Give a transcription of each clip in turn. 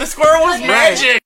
The squirrel was magic.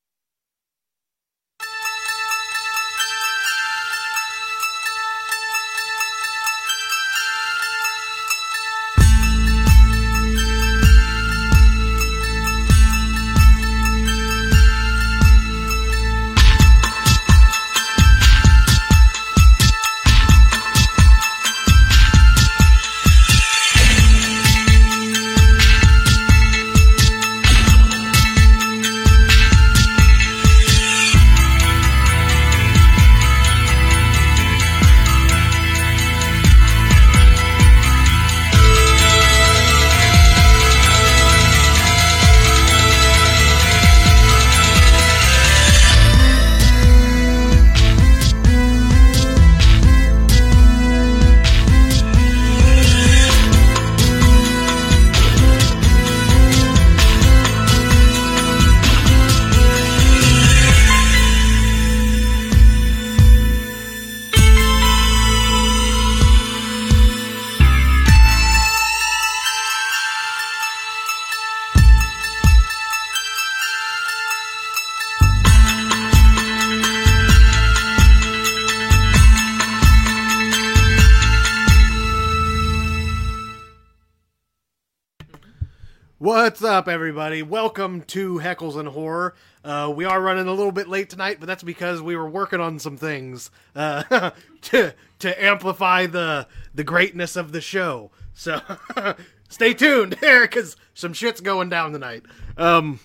Up, everybody? Welcome to Heckles and Horror. Uh, we are running a little bit late tonight, but that's because we were working on some things uh, to to amplify the the greatness of the show. So stay tuned here, because some shit's going down tonight. Um,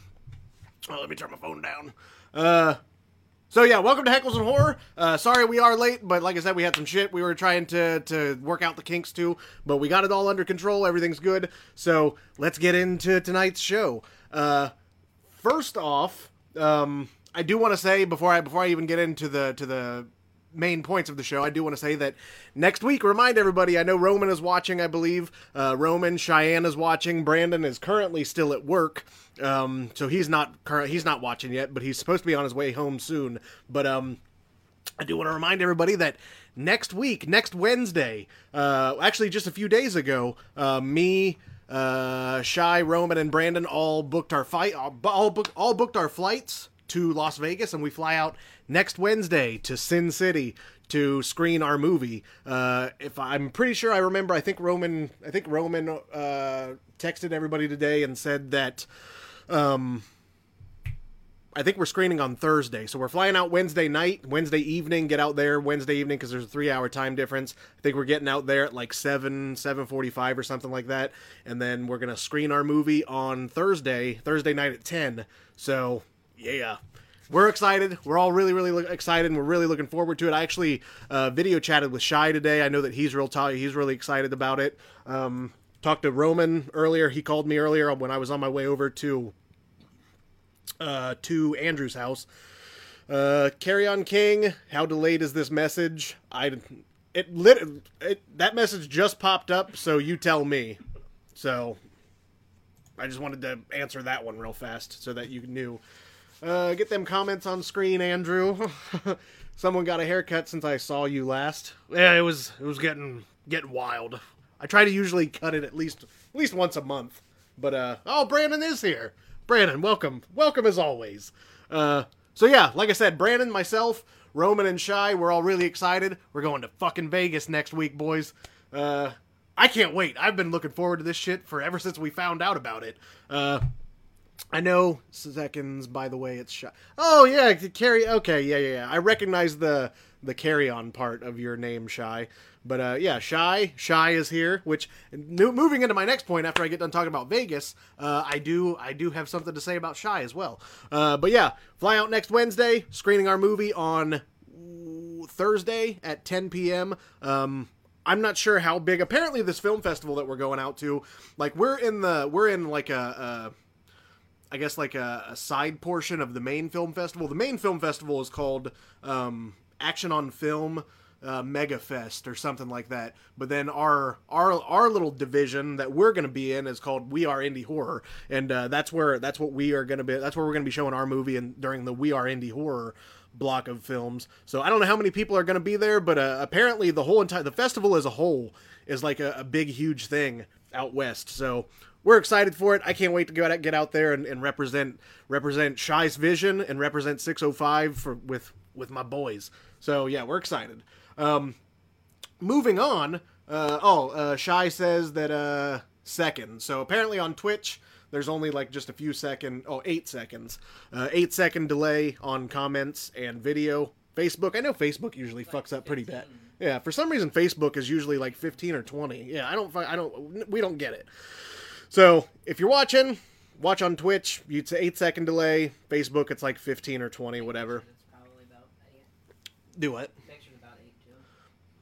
oh, let me turn my phone down. Uh, so yeah, welcome to Heckles and Horror. Uh, sorry we are late, but like I said, we had some shit. We were trying to to work out the kinks too, but we got it all under control. Everything's good. So let's get into tonight's show. Uh, first off, um, I do want to say before I before I even get into the to the main points of the show, I do want to say that next week, remind everybody. I know Roman is watching. I believe uh, Roman Cheyenne is watching. Brandon is currently still at work, um, so he's not current. He's not watching yet, but he's supposed to be on his way home soon. But um, I do want to remind everybody that next week, next Wednesday, uh, actually just a few days ago, uh, me, uh, Shy, Roman, and Brandon all booked our fight, all, book, all booked our flights to Las Vegas, and we fly out next Wednesday to Sin City to screen our movie. Uh, if I'm pretty sure I remember, I think Roman, I think Roman uh, texted everybody today and said that. Um, I think we're screening on Thursday, so we're flying out Wednesday night, Wednesday evening. Get out there Wednesday evening because there's a three-hour time difference. I think we're getting out there at like seven, seven forty-five or something like that, and then we're gonna screen our movie on Thursday, Thursday night at ten. So yeah, we're excited. We're all really, really excited, and we're really looking forward to it. I actually uh, video chatted with Shy today. I know that he's real. T- he's really excited about it. Um, talked to Roman earlier. He called me earlier when I was on my way over to uh, to Andrew's house. Uh, Carry on King. How delayed is this message? I it lit it, that message just popped up, so you tell me. So I just wanted to answer that one real fast so that you knew. Uh, get them comments on screen, Andrew. Someone got a haircut since I saw you last. Yeah, it was it was getting getting wild. I try to usually cut it at least at least once a month. But uh oh, Brandon is here. Brandon, welcome. Welcome as always. Uh so yeah, like I said, Brandon, myself, Roman and Shy, we're all really excited. We're going to fucking Vegas next week, boys. Uh I can't wait. I've been looking forward to this shit for ever since we found out about it. Uh I know seconds. By the way, it's shot. Oh yeah, carry. Okay, yeah, yeah, yeah. I recognize the the carry on part of your name, Shy. But uh, yeah, Shy, Shy is here. Which moving into my next point after I get done talking about Vegas, uh, I do I do have something to say about Shy as well. Uh, but yeah, fly out next Wednesday, screening our movie on Thursday at 10 p.m. Um, I'm not sure how big. Apparently, this film festival that we're going out to, like we're in the we're in like a, a I guess like a, a, side portion of the main film festival. The main film festival is called um, Action on Film uh, Mega Fest or something like that. But then our our our little division that we're going to be in is called We Are Indie Horror, and uh, that's where that's what we are going to be. That's where we're going to be showing our movie and during the We Are Indie Horror block of films. So I don't know how many people are going to be there, but uh, apparently the whole entire the festival as a whole is like a, a big huge thing out west. So we're excited for it. I can't wait to go out, get out there and, and represent represent Shy's vision and represent 605 for with with my boys. So yeah, we're excited. Um, moving on. Uh, oh, uh, Shy says that uh, second. So apparently on Twitch, there's only like just a few second, oh, eight seconds, uh, eight second delay on comments and video. Facebook, I know Facebook usually like fucks up 15. pretty bad. Yeah, for some reason Facebook is usually like 15 or 20. Yeah, I don't, I don't, we don't get it. So if you're watching, watch on Twitch. It's eight second delay. Facebook, it's like 15 or 20, whatever. Do what?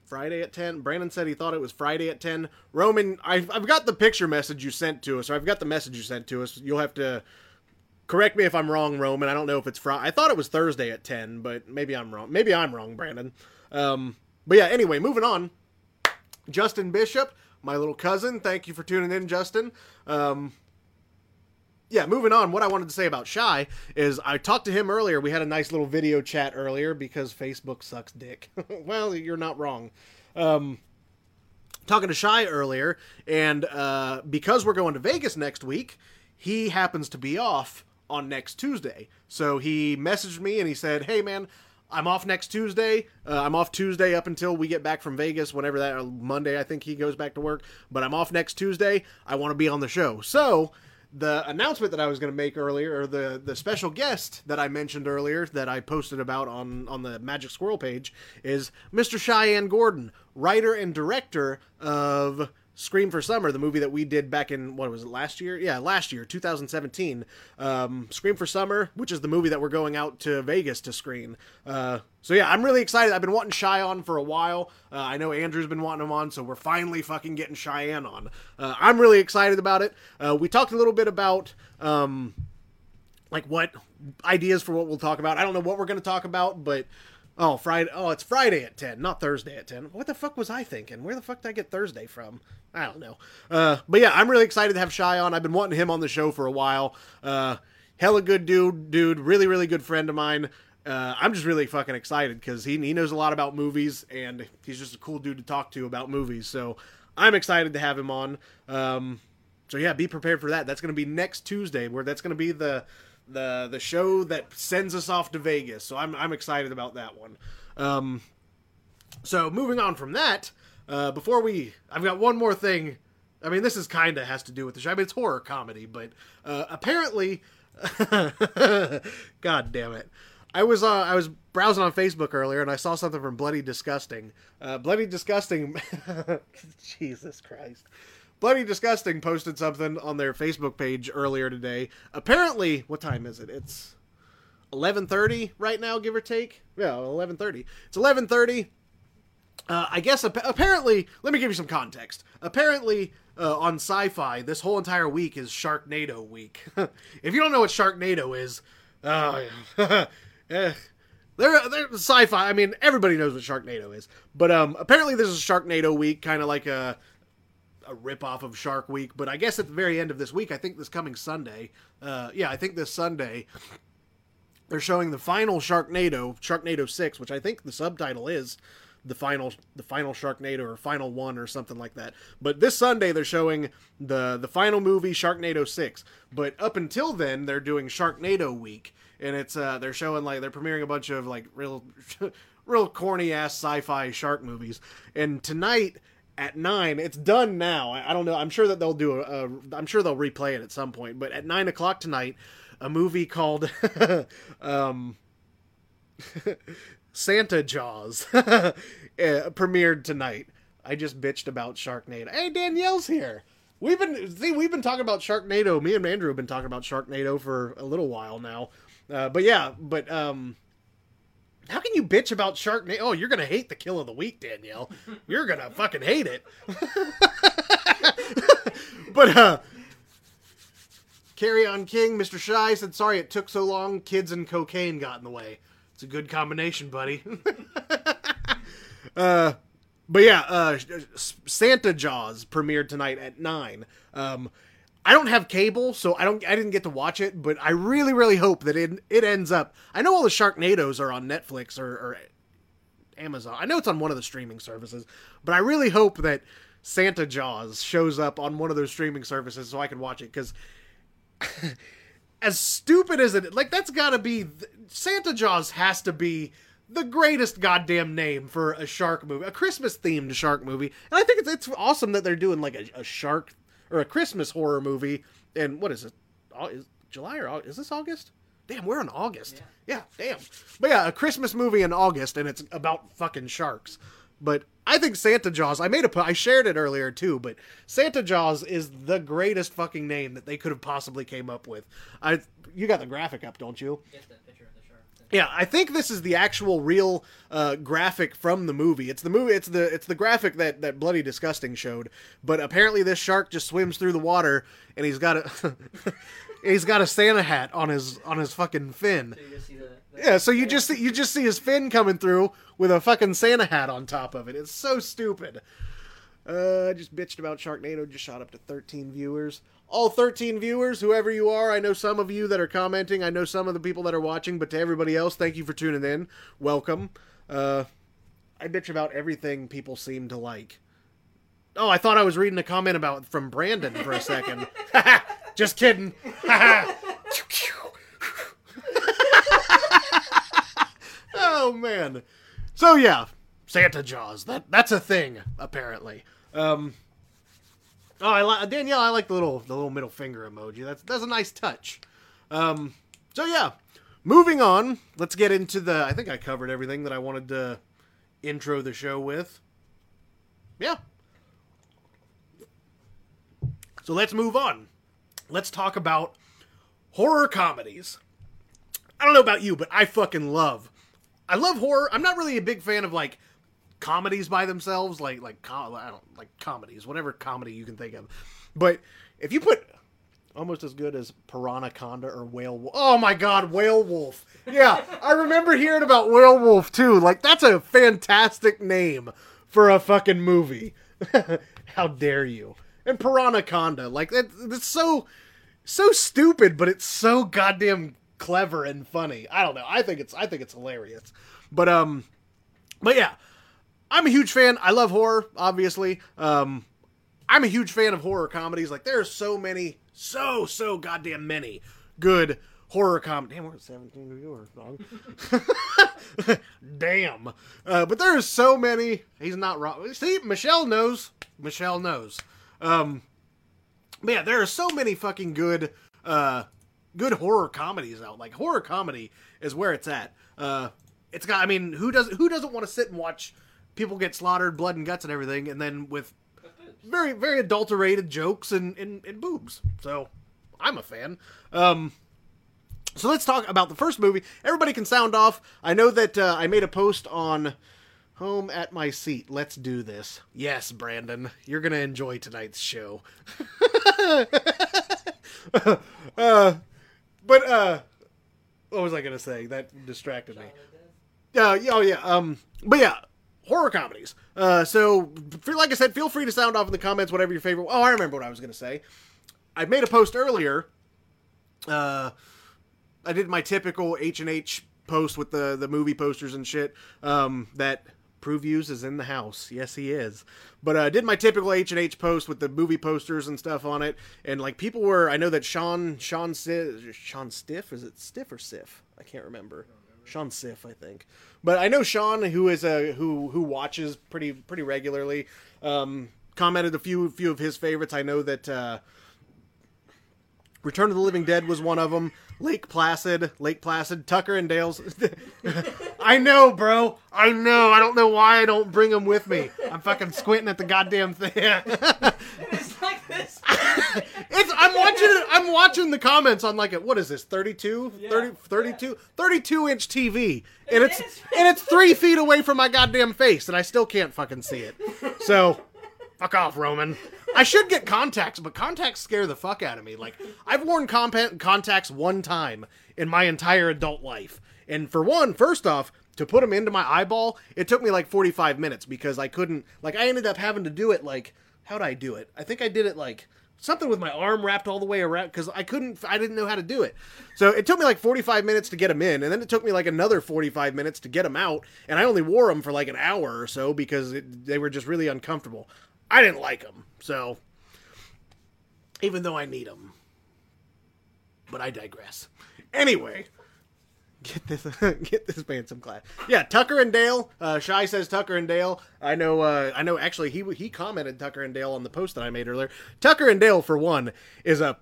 Friday at 10. Brandon said he thought it was Friday at 10. Roman, I've, I've got the picture message you sent to us, or I've got the message you sent to us. You'll have to correct me if I'm wrong, Roman. I don't know if it's Friday. I thought it was Thursday at 10, but maybe I'm wrong. Maybe I'm wrong, Brandon. Um, but yeah, anyway, moving on. Justin Bishop, my little cousin. Thank you for tuning in, Justin. Um, yeah, moving on. What I wanted to say about Shy is I talked to him earlier. We had a nice little video chat earlier because Facebook sucks dick. well, you're not wrong. Um, talking to Shy earlier, and uh, because we're going to Vegas next week, he happens to be off on next Tuesday. So he messaged me and he said, "Hey man, I'm off next Tuesday. Uh, I'm off Tuesday up until we get back from Vegas, whenever that Monday I think he goes back to work. But I'm off next Tuesday. I want to be on the show. So the announcement that I was going to make earlier, or the the special guest that I mentioned earlier that I posted about on on the Magic Squirrel page, is Mr. Cheyenne Gordon, writer and director of Scream for Summer, the movie that we did back in what was it last year? Yeah, last year, 2017. Um, Scream for Summer, which is the movie that we're going out to Vegas to screen. Uh, so yeah, I'm really excited. I've been wanting Shy on for a while. Uh, I know Andrew's been wanting him on, so we're finally fucking getting Cheyenne on. Uh, I'm really excited about it. Uh, we talked a little bit about. Um, like what ideas for what we'll talk about. I don't know what we're going to talk about, but Oh, Friday. Oh, it's Friday at 10, not Thursday at 10. What the fuck was I thinking? Where the fuck did I get Thursday from? I don't know. Uh, but yeah, I'm really excited to have Shy on. I've been wanting him on the show for a while. Uh, hella good dude, dude. Really, really good friend of mine. Uh, I'm just really fucking excited because he, he knows a lot about movies and he's just a cool dude to talk to about movies. So I'm excited to have him on. Um, so yeah, be prepared for that. That's going to be next Tuesday, where that's going to be the the the show that sends us off to Vegas. So I'm I'm excited about that one. Um, so moving on from that, uh, before we, I've got one more thing. I mean, this is kind of has to do with the show. I mean, it's horror comedy, but uh, apparently, God damn it. I was uh, I was browsing on Facebook earlier and I saw something from Bloody Disgusting. Uh, Bloody Disgusting, Jesus Christ. Bloody Disgusting posted something on their Facebook page earlier today. Apparently, what time is it? It's 11:30 right now, give or take. Yeah, 11:30. It's 11:30. Uh, I guess apparently, let me give you some context. Apparently, uh, on Syfy, this whole entire week is Sharknado week. if you don't know what Sharknado is, uh, eh, they're, they're sci-fi. I mean, everybody knows what Sharknado is, but um, apparently this is Sharknado week, kind of like a a rip off of Shark Week. But I guess at the very end of this week, I think this coming Sunday, uh, yeah, I think this Sunday, they're showing the final Sharknado, Sharknado Six, which I think the subtitle is the final the final Sharknado or final one or something like that. But this Sunday they're showing the the final movie Sharknado 6. But up until then they're doing Sharknado week and it's uh they're showing like they're premiering a bunch of like real real corny ass sci-fi shark movies. And tonight at nine. It's done now. I, I, don't know. I'm sure that they'll do a, a. I'm sure they'll replay it at some point. But at nine o'clock tonight, a movie called um, Santa Jaws uh, premiered tonight. I just bitched about Sharknado. Hey, Danielle's here. We've been see we've been talking about Sharknado. Me and Andrew have been talking about Sharknado for a little while now. Uh, but yeah, but um, how can you bitch about Sharknado? Oh, you're gonna hate the kill of the week, Danielle. You're gonna fucking hate it. but uh Carry on King, Mr. Shy said sorry it took so long, kids and cocaine got in the way. It's a good combination, buddy. uh but yeah, uh Santa Jaws premiered tonight at nine. Um I don't have cable, so I don't. I didn't get to watch it, but I really, really hope that it it ends up. I know all the Sharknados are on Netflix or, or Amazon. I know it's on one of the streaming services, but I really hope that Santa Jaws shows up on one of those streaming services so I can watch it because as stupid as it like that's got to be Santa Jaws has to be the greatest goddamn name for a shark movie, a Christmas themed shark movie. And I think it's it's awesome that they're doing like a, a shark or a Christmas horror movie. And what is it? Is July or August? is this August? Damn, we're in August. Yeah. yeah, damn. But yeah, a Christmas movie in August, and it's about fucking sharks. But I think Santa Jaws. I made a. I shared it earlier too. But Santa Jaws is the greatest fucking name that they could have possibly came up with. I. You got the graphic up, don't you? Yeah, I think this is the actual real uh, graphic from the movie. It's the movie. It's the it's the graphic that that Bloody Disgusting showed. But apparently, this shark just swims through the water, and he's got a he's got a Santa hat on his on his fucking fin. So the, the yeah, so you just see, you just see his fin coming through with a fucking Santa hat on top of it. It's so stupid. Uh, I just bitched about Sharknado. Just shot up to 13 viewers all 13 viewers, whoever you are, I know some of you that are commenting. I know some of the people that are watching, but to everybody else, thank you for tuning in. Welcome. Uh, I bitch about everything people seem to like. Oh, I thought I was reading a comment about from Brandon for a second. Just kidding. oh man. So yeah, Santa Jaws. That that's a thing apparently. Um Oh, I like Danielle. I like the little the little middle finger emoji. That's that's a nice touch. Um, so yeah, moving on. Let's get into the. I think I covered everything that I wanted to intro the show with. Yeah. So let's move on. Let's talk about horror comedies. I don't know about you, but I fucking love. I love horror. I'm not really a big fan of like comedies by themselves, like like com- I don't like comedies, whatever comedy you can think of. But if you put almost as good as Piranhaconda or Whale Oh my god, Whale Wolf. Yeah, I remember hearing about Whale Wolf too. Like that's a fantastic name for a fucking movie. How dare you? And Piranhaconda, like that, that's so so stupid, but it's so goddamn clever and funny. I don't know. I think it's I think it's hilarious. But um but yeah, I'm a huge fan. I love horror, obviously. Um, I'm a huge fan of horror comedies. Like there are so many, so so goddamn many good horror comedy. Damn, we're at 17 viewers, dog. Damn. Uh, but there are so many. He's not wrong. See, Michelle knows. Michelle knows. Um, but yeah, there are so many fucking good, uh, good horror comedies out. Like horror comedy is where it's at. Uh, it's got. I mean, who does who doesn't want to sit and watch? People get slaughtered, blood and guts and everything, and then with very very adulterated jokes and, and, and boobs. So I'm a fan. Um, so let's talk about the first movie. Everybody can sound off. I know that uh, I made a post on Home at My Seat. Let's do this. Yes, Brandon, you're gonna enjoy tonight's show. uh, but uh, what was I gonna say? That distracted me. Uh, oh yeah. Um, but yeah, horror comedies. Uh, so, like I said, feel free to sound off in the comments whatever your favorite. Oh, I remember what I was going to say. I made a post earlier. Uh, I did my typical H and H post with the the movie posters and shit. Um, that Previews is in the house. Yes, he is. But I uh, did my typical H and H post with the movie posters and stuff on it, and like people were. I know that Sean Sean Sean Stiff is it Stiff or Sif? I can't remember. Sean Sif, I think. But I know Sean, who is a who who watches pretty pretty regularly, um, commented a few few of his favorites. I know that uh, Return of the Living Dead was one of them. Lake Placid, Lake Placid, Tucker and Dale's. I know, bro. I know. I don't know why I don't bring them with me. I'm fucking squinting at the goddamn thing. it's like this. it's. I'm watching it. I'm watching the comments on like a, what is this? 32, yeah. 30, 32, yeah. 32 inch TV, and it's and it's three feet away from my goddamn face, and I still can't fucking see it. So, fuck off, Roman. I should get contacts, but contacts scare the fuck out of me. Like I've worn comp- contacts one time in my entire adult life, and for one, first off, to put them into my eyeball, it took me like 45 minutes because I couldn't. Like I ended up having to do it like how'd I do it? I think I did it like something with my arm wrapped all the way around because I couldn't, I didn't know how to do it. So it took me like 45 minutes to get them in, and then it took me like another 45 minutes to get them out, and I only wore them for like an hour or so because it, they were just really uncomfortable. I didn't like them. So, even though I need them, but I digress. Anyway, get this get this man some class. Yeah, Tucker and Dale. Uh, Shy says Tucker and Dale. I know. Uh, I know. Actually, he he commented Tucker and Dale on the post that I made earlier. Tucker and Dale, for one, is a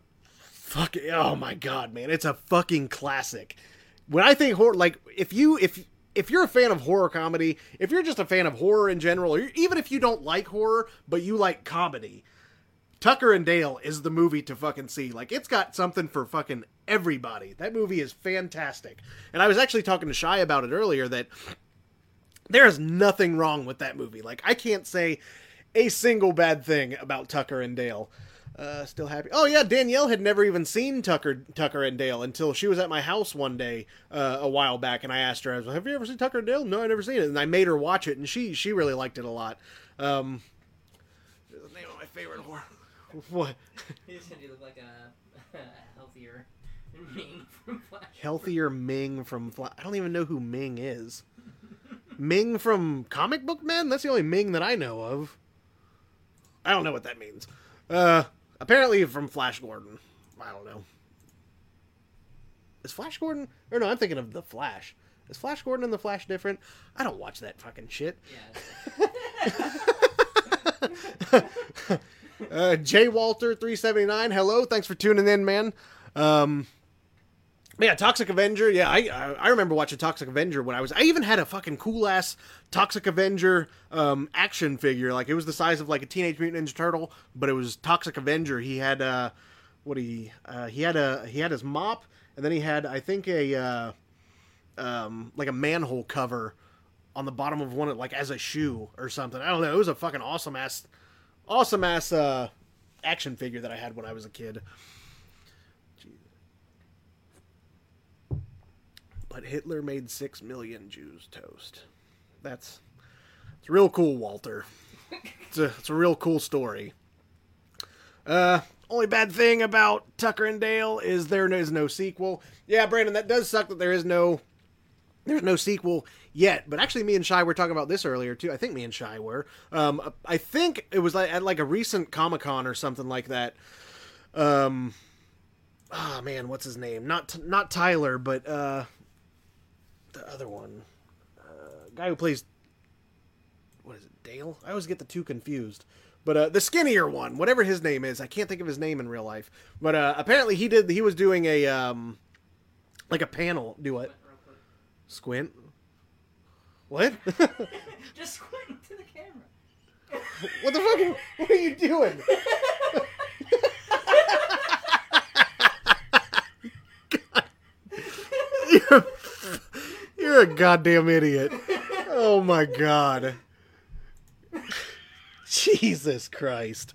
fucking. Oh my god, man! It's a fucking classic. When I think horror, like if you if if you're a fan of horror comedy, if you're just a fan of horror in general, or even if you don't like horror but you like comedy, Tucker and Dale is the movie to fucking see. Like it's got something for fucking everybody. That movie is fantastic. And I was actually talking to Shy about it earlier that there is nothing wrong with that movie. Like I can't say a single bad thing about Tucker and Dale. Uh, still happy. Oh yeah, Danielle had never even seen Tucker Tucker and Dale until she was at my house one day uh, a while back, and I asked her, "I was like, have you ever seen Tucker and Dale?" No, I never seen it, and I made her watch it, and she she really liked it a lot. Um, the name of my favorite horror. What? He said you look like a, Ming from Flash. Healthier Ming from Flash. I don't even know who Ming is. Ming from Comic Book Men? That's the only Ming that I know of. I don't know what that means. Uh, apparently from Flash Gordon. I don't know. Is Flash Gordon? Or no, I'm thinking of the Flash. Is Flash Gordon and the Flash different? I don't watch that fucking shit. Yeah. Uh, J Walter three seventy nine. Hello, thanks for tuning in, man. Um, yeah, Toxic Avenger. Yeah, I I remember watching Toxic Avenger when I was. I even had a fucking cool ass Toxic Avenger um, action figure. Like it was the size of like a Teenage Mutant Ninja Turtle, but it was Toxic Avenger. He had uh, what he uh, he had a he had his mop, and then he had I think a uh, um, like a manhole cover on the bottom of one like as a shoe or something. I don't know. It was a fucking awesome ass awesome ass uh, action figure that I had when I was a kid. But Hitler made six million Jews toast. That's it's real cool, Walter. It's a it's a real cool story. Uh, only bad thing about Tucker and Dale is there is no sequel. Yeah, Brandon, that does suck that there is no there's no sequel yet. But actually, me and Shy were talking about this earlier too. I think me and Shy were. Um, I think it was like at like a recent Comic Con or something like that. Um, ah man, what's his name? Not not Tyler, but uh, the other one, uh, guy who plays what is it? Dale? I always get the two confused. But uh, the skinnier one, whatever his name is, I can't think of his name in real life. But uh, apparently, he did. He was doing a um, like a panel. Do what? Squint. What? Just squint to the camera. what the fuck? What are you doing? you're, a goddamn idiot. Oh my god. Jesus Christ.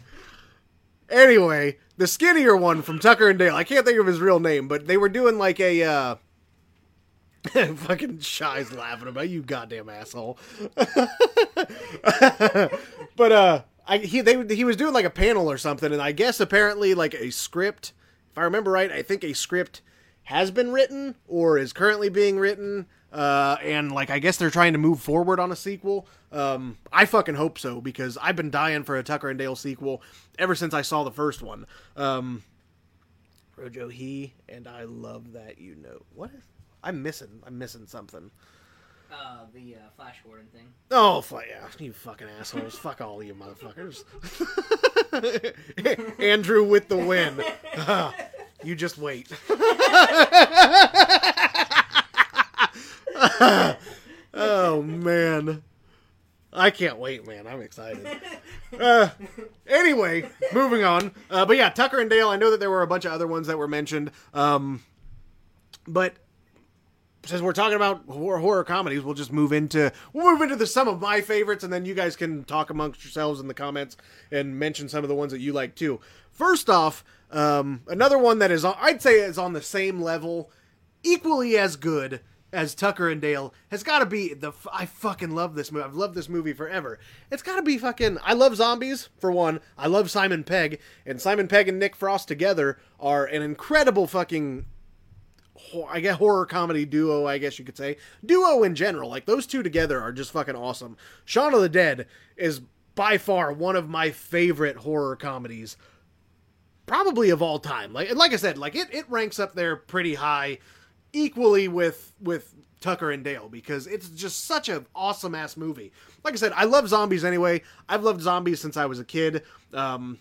Anyway, the skinnier one from Tucker and Dale. I can't think of his real name, but they were doing like a uh fucking shy's laughing about you goddamn asshole. but uh I he they he was doing like a panel or something and I guess apparently like a script if I remember right, I think a script has been written or is currently being written uh, and like I guess they're trying to move forward on a sequel. Um, I fucking hope so because I've been dying for a Tucker and Dale sequel ever since I saw the first one. Um, Rojo, he and I love that you know what. Is, I'm missing. I'm missing something. Uh, the uh, Flash Gordon thing. Oh, fuck yeah, you fucking assholes! Fuck all you motherfuckers. Andrew with the win. you just wait. oh man. I can't wait, man. I'm excited. Uh, anyway, moving on. Uh, but yeah, Tucker and Dale. I know that there were a bunch of other ones that were mentioned. Um, but since we're talking about horror, horror comedies, we'll just move into we'll move into the some of my favorites, and then you guys can talk amongst yourselves in the comments and mention some of the ones that you like too. First off, um, another one that is on- I'd say is on the same level, equally as good as Tucker and Dale has got to be the f- I fucking love this movie. I've loved this movie forever. It's got to be fucking I love zombies for one. I love Simon Pegg and Simon Pegg and Nick Frost together are an incredible fucking I guess horror comedy duo, I guess you could say. Duo in general. Like those two together are just fucking awesome. Shaun of the Dead is by far one of my favorite horror comedies, probably of all time. Like like I said, like it, it ranks up there pretty high, equally with with Tucker and Dale because it's just such an awesome ass movie. Like I said, I love zombies anyway. I've loved zombies since I was a kid. Um,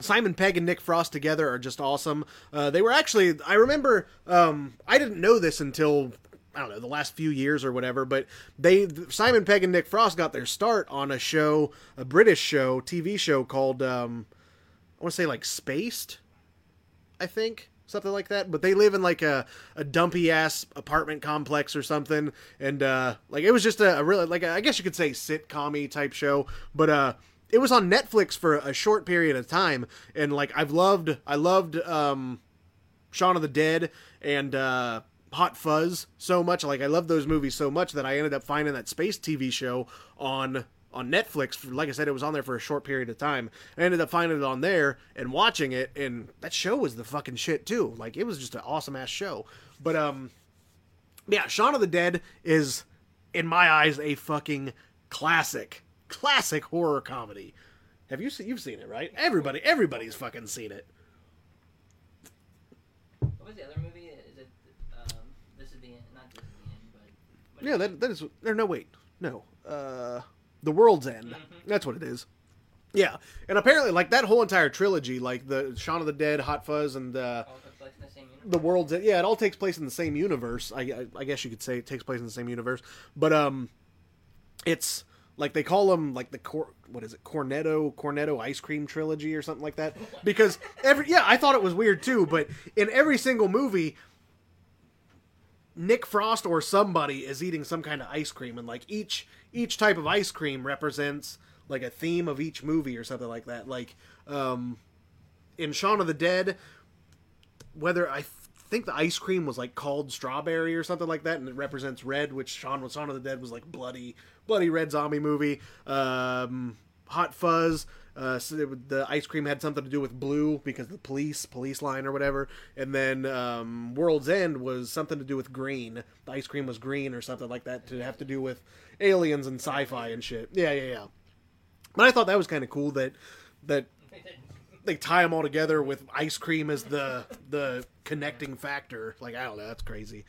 Simon Pegg and Nick Frost together are just awesome. Uh, they were actually, I remember, um, I didn't know this until I don't know the last few years or whatever, but they Simon Pegg and Nick Frost got their start on a show, a British show, TV show called um, I want to say like Spaced, I think something like that. But they live in like a, a dumpy ass apartment complex or something, and uh, like it was just a, a really like a, I guess you could say sitcom type show, but uh it was on Netflix for a short period of time, and like I've loved, I loved um, Shaun of the Dead and uh, Hot Fuzz so much. Like I love those movies so much that I ended up finding that Spaced TV show on on Netflix. Like I said, it was on there for a short period of time. I ended up finding it on there and watching it, and that show was the fucking shit too. Like it was just an awesome ass show. But um, yeah, Shaun of the Dead is, in my eyes, a fucking classic classic horror comedy. Have you seen? You've seen it, right? Everybody, everybody's fucking seen it. What was the other movie? Is it um, This is the end? Not This is the end, but. Yeah, that that is. Or no, wait, no. Uh, the World's End. Mm-hmm. That's what it is. Yeah, and apparently, like that whole entire trilogy, like the Shaun of the Dead, Hot Fuzz, and uh, all took place in the same the World's End. Yeah, it all takes place in the same universe. I, I, I guess you could say it takes place in the same universe, but um, it's like they call them like the cor- what is it cornetto cornetto ice cream trilogy or something like that because every yeah i thought it was weird too but in every single movie nick frost or somebody is eating some kind of ice cream and like each each type of ice cream represents like a theme of each movie or something like that like um in Shaun of the Dead, whether I think the ice cream was like called strawberry or something like that, and it represents red, which Shaun was Shaun of the Dead was like bloody, bloody red zombie movie. Um, Hot Fuzz, uh, so it, the ice cream had something to do with blue because the police, police line or whatever. And then um, World's End was something to do with green. The ice cream was green or something like that to have to do with aliens and sci-fi and shit. Yeah, yeah, yeah. But I thought that was kind of cool that that they tie them all together with ice cream as the the connecting factor. Like I don't know, that's crazy.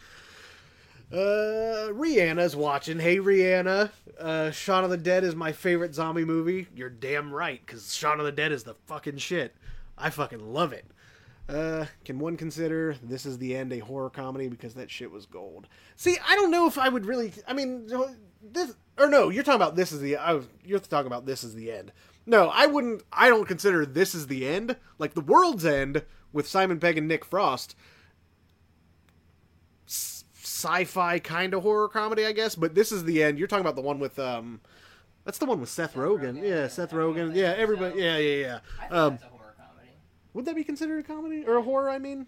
Uh, Rihanna's watching. Hey, Rihanna. Uh, Shaun of the Dead is my favorite zombie movie. You're damn right, because Shaun of the Dead is the fucking shit. I fucking love it. Uh, can one consider This Is the End a horror comedy because that shit was gold? See, I don't know if I would really. I mean, this or no, you're talking about This Is the. I was, you're talking about This Is the End. No, I wouldn't. I don't consider This Is the End like the world's end with Simon Pegg and Nick Frost. S- sci-fi kind of horror comedy, I guess. But This Is the End. You're talking about the one with um. That's the one with Seth, Rogen. Rogen, Yeah. Seth Rogen. Yeah, everybody. so- Yeah, yeah, yeah. I think Um, that's a horror comedy. would that be considered a comedy or a horror? I mean.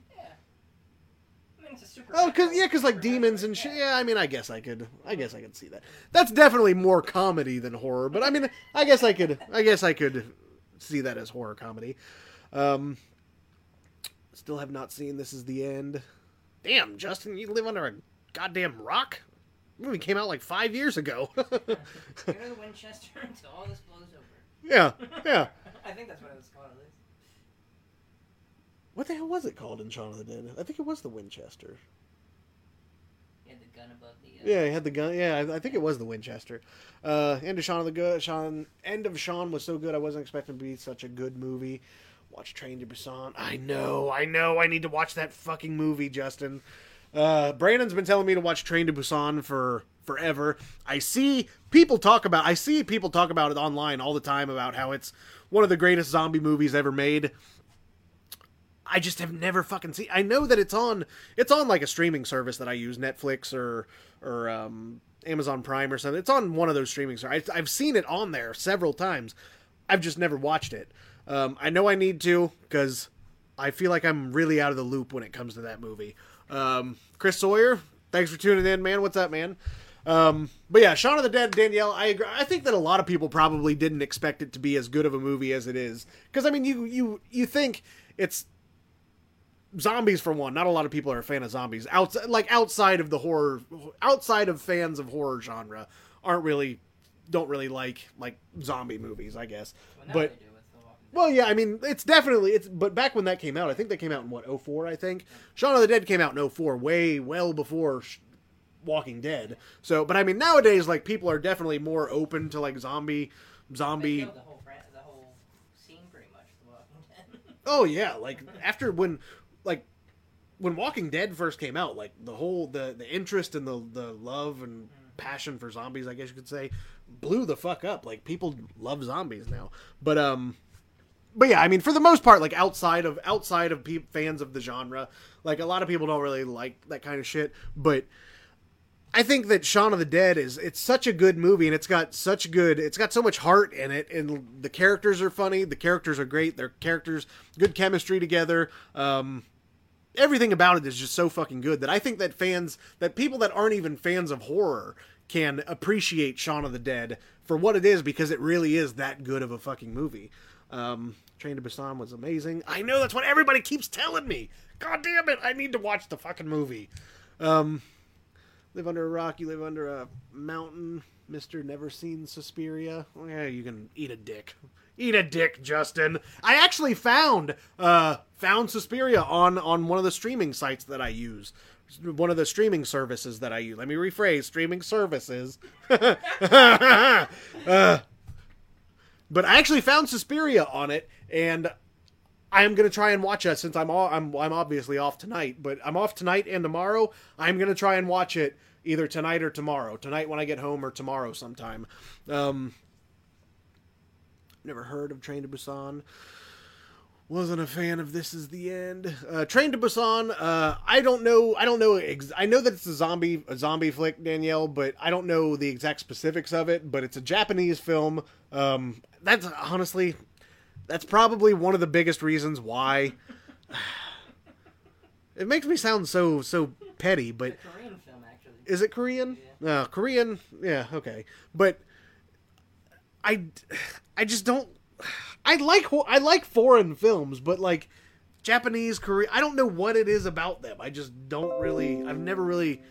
Yeah. I a super. Oh, cause yeah, cause like demons and shit. Yeah, I mean, I guess I could, I guess I could see that. That's definitely more comedy than horror, but I mean, I guess I could, I guess I could see that as horror comedy. Um, still have not seen This Is the End. Damn, Justin, you live under a goddamn rock. The movie came out like five years ago. Go to the Winchester until all this blows over. yeah, yeah. I think that's what it was called. What the hell was it called in Shaun of the Dead? I think it was the Winchester. He had the gun above the. Uh, Yeah, he had the gun. Yeah, I, I think it was the Winchester. Uh, end of Shaun of the Good. Shaun. End of Shaun was so good. I wasn't expecting to be such a good movie. Watch Train to Busan. I know. I know. I need to watch that fucking movie, Justin. Uh, Brandon's been telling me to watch Train to Busan for forever. I see people talk about. I see people talk about it online all the time about how it's one of the greatest zombie movies ever made. I just have never fucking seen. I know that it's on. It's on like a streaming service that I use, Netflix or or um, Amazon Prime or something. It's on one of those streaming services. I've seen it on there several times. I've just never watched it. Um, I know I need to because I feel like I'm really out of the loop when it comes to that movie. Um, Chris Sawyer, thanks for tuning in, man. What's up, man? Um, but yeah, Shaun of the Dead, Danielle. I agree. I think that a lot of people probably didn't expect it to be as good of a movie as it is. Because I mean, you you you think it's zombies for one. Not a lot of people are a fan of zombies. Outside, like outside of the horror, outside of fans of horror genre, aren't really don't really like like zombie movies, I guess. Well, but they do with The Walking Dead. well, yeah, I mean, it's definitely it's. But back when that came out, I think that came out in what 04, I think. Shaun of the Dead came out in 04, way well before Walking Dead. So, but I mean, nowadays, like people are definitely more open to like zombie, zombie. killed the whole the whole scene pretty much. The Walking Dead. Oh yeah, like after when, like when Walking Dead first came out, like the whole the the interest and the the love and passion for zombies, I guess you could say, blew the fuck up. Like people love zombies now. But um, but yeah, I mean, for the most part, like outside of outside of pe- fans of the genre, like a lot of people don't really like that kind of shit. But I think that Shaun of the Dead is it's such a good movie and it's got such good it's got so much heart in it and the characters are funny, the characters are great, their characters good chemistry together. Um everything about it is just so fucking good that I think that fans that people that aren't even fans of horror can appreciate Shaun of the Dead for what it is because it really is that good of a fucking movie. Um Train to Busan was amazing. I know that's what everybody keeps telling me. God damn it, I need to watch the fucking movie. Um live under a rock, you live under a mountain, Mister Never Seen Suspiria. Well, yeah, you can eat a dick. Eat a dick, Justin. I actually found uh found Suspiria on on one of the streaming sites that I use. One of the streaming services that I use. Let me rephrase: streaming services. uh, but I actually found Suspiria on it, and I am gonna try and watch it since I'm all, I'm I'm obviously off tonight, but I'm off tonight and tomorrow. I'm gonna try and watch it either tonight or tomorrow. Tonight when I get home or tomorrow sometime. Um, never heard of Train to Busan. Wasn't a fan of This Is the End. Uh, Train to Busan. Uh, I don't know. I don't know. Ex- I know that it's a zombie a zombie flick, Danielle, but I don't know the exact specifics of it. But it's a Japanese film. Um, that's honestly that's probably one of the biggest reasons why. It makes me sound so so petty but It's a Korean film, actually. is it korean? No uh, korean? Yeah okay. But i i just don't i like i like foreign films but like japanese korean i don't know what it is about them. I just don't really i've never really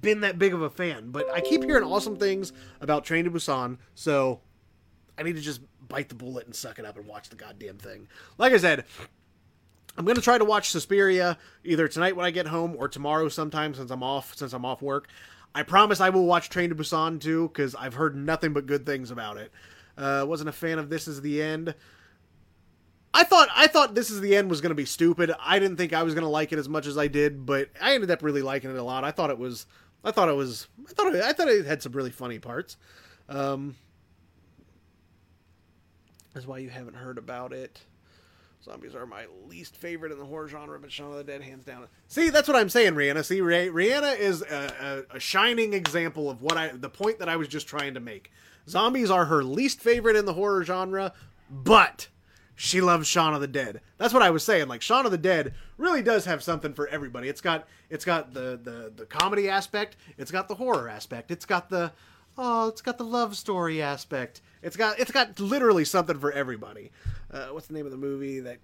been that big of a fan. But i keep hearing awesome things about train to busan so I need to just bite the bullet and suck it up and watch the goddamn thing. Like I said, I'm gonna try to watch Suspiria either tonight when I get home or tomorrow sometime since I'm off since I'm off work. I promise I will watch Train to Busan too because I've heard nothing but good things about it. Uh, wasn't a fan of This Is the End. I thought I thought This Is the End was gonna be stupid. I didn't think I was gonna like it as much as I did, but I ended up really liking it a lot. I thought it was I thought it was I thought it, I thought it had some really funny parts. Um, that's why you haven't heard about it. Zombies are my least favorite in the horror genre, but Shaun of the Dead hands down. See, that's what I'm saying, Rihanna. See, Rihanna is a, a, a shining example of what I the point that I was just trying to make. Zombies are her least favorite in the horror genre, but she loves Shaun of the Dead. That's what I was saying. Like Shaun of the Dead really does have something for everybody. It's got it's got the the the comedy aspect. It's got the horror aspect. It's got the oh, it's got the love story aspect. It's got it's got literally something for everybody. Uh, what's the name of the movie that?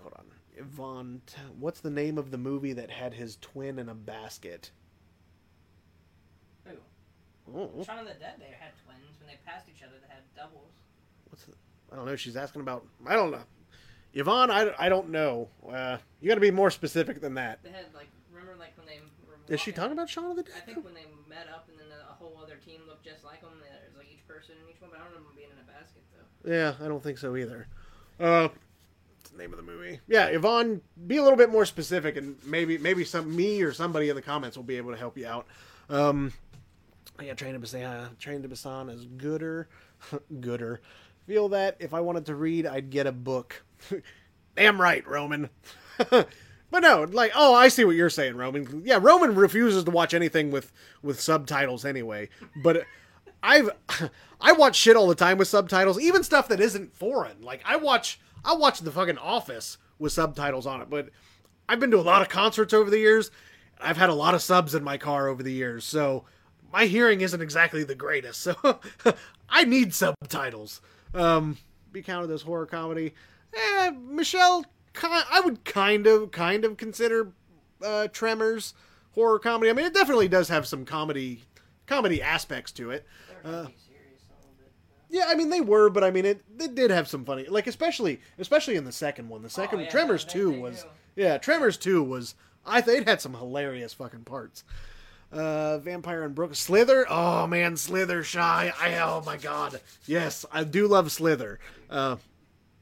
Hold on, Yvonne. What's the name of the movie that had his twin in a basket? Who? Oh, Shaun of the Dead, they had twins. When they passed each other, they had doubles. what's the, I don't know. She's asking about. I don't know. Yvonne, I, I don't know. Uh, you got to be more specific than that. They had, like, remember, like, when they were Is she talking about Shaun of the Dead? I think when they met up and then a whole other team looked just like them, there's, like, each person in each one, but I don't remember them being in a basket, though. Yeah, I don't think so either. Uh, what's the name of the movie? Yeah, Yvonne, be a little bit more specific, and maybe maybe some me or somebody in the comments will be able to help you out. Um, yeah, Train to Busan, Train to Busan is gooder, gooder. Feel that if I wanted to read, I'd get a book. Damn right, Roman. but no, like, oh, I see what you're saying, Roman. Yeah, Roman refuses to watch anything with with subtitles anyway. But I've I watch shit all the time with subtitles, even stuff that isn't foreign. Like I watch I watch the fucking Office with subtitles on it, but I've been to a lot of concerts over the years. I've had a lot of subs in my car over the years, so my hearing isn't exactly the greatest. So I need subtitles. Um, be counted as horror comedy. Eh, Michelle, I would kind of kind of consider uh, Tremors horror comedy. I mean, it definitely does have some comedy comedy aspects to it. They were trying Uh, to be serious a little bit. though. Yeah, I mean they were, but I mean it. It did have some funny, like especially especially in the second one. The second Oh, yeah, Tremors they- two they was do. yeah, Tremors two was. I think it had some hilarious fucking parts. Uh, Vampire in Brooklyn Slither. Oh man, Slither shy. I oh my god. Yes, I do love Slither. Uh,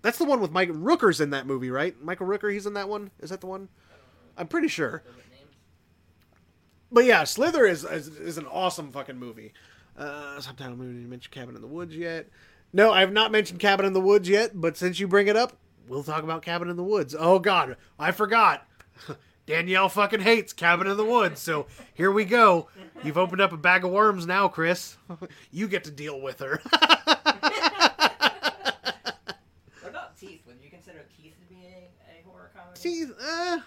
that's the one with Mike Rooker's in that movie, right? Michael Rooker, he's in that one. Is that the one? I'm pretty sure. Little bit names. But yeah, Slither is is, is an awesome fucking movie. Uh, subtitle movie. Did you mention Cabin in the Woods yet? No, I have not mentioned Cabin in the Woods yet. But since you bring it up, we'll talk about Cabin in the Woods. Oh God, I forgot. Danielle fucking hates Cabin in the Woods. So here we go. You've opened up a bag of worms now, Chris. you get to deal with her. What about Teeth? Would you consider Teeth to be a, a horror comedy? Teeth, uh,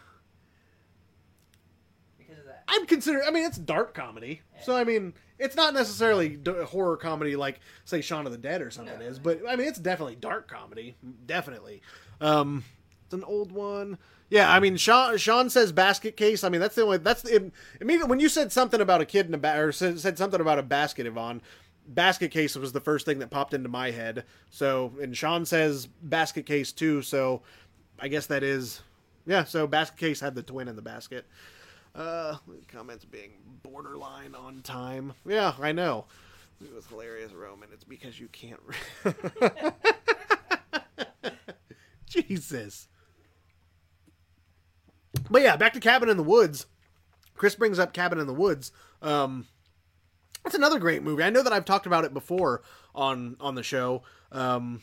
Because of that. I'd consider. I mean, it's dark comedy, so I mean, it's not necessarily d- horror comedy like, say, Shaun of the Dead or something No. is. But I mean, it's definitely dark comedy, definitely. Um, it's an old one. Yeah, I mean, Sean, Sean says basket case. I mean, that's the only. That's the immediately when you said something about a kid in a ba- or said, said something about a basket, Yvonne. Basket case was the first thing that popped into my head. So, and Sean says basket case too. So, I guess that is, yeah. So basket case had the twin in the basket. Uh, comments being borderline on time. Yeah, I know. It was hilarious, Roman. It's because you can't. Re- Jesus. But yeah, back to Cabin in the Woods. Chris brings up Cabin in the Woods. Um, that's another great movie. I know that I've talked about it before on on the show. Um,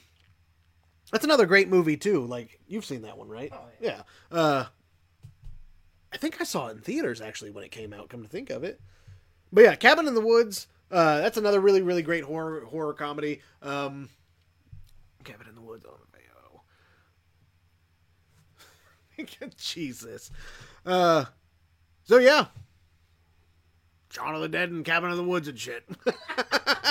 that's another great movie too. Like you've seen that one, right? Oh, yeah. Uh, I think I saw it in theaters actually when it came out. Come to think of it, but yeah, Cabin in the Woods. Uh, that's another really really great horror horror comedy. Um, Cabin in the Woods on Vimeo. Jesus. Uh, so yeah, Shaun of the Dead and Cabin in the Woods and shit.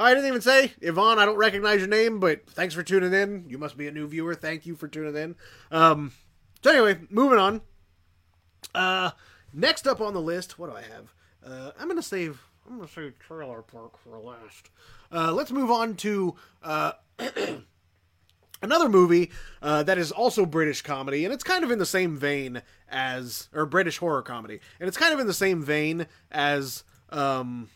I didn't even say, Yvonne, I don't recognize your name, but thanks for tuning in. You must be a new viewer. Thank you for tuning in. Um, so anyway, moving on. Uh, next up on the list, what do I have? Uh, I'm gonna save. I'm gonna save Trailer Park for last. Uh, let's move on to uh, another movie uh, that is also British comedy, and it's kind of in the same vein as or British horror comedy, and it's kind of in the same vein as um,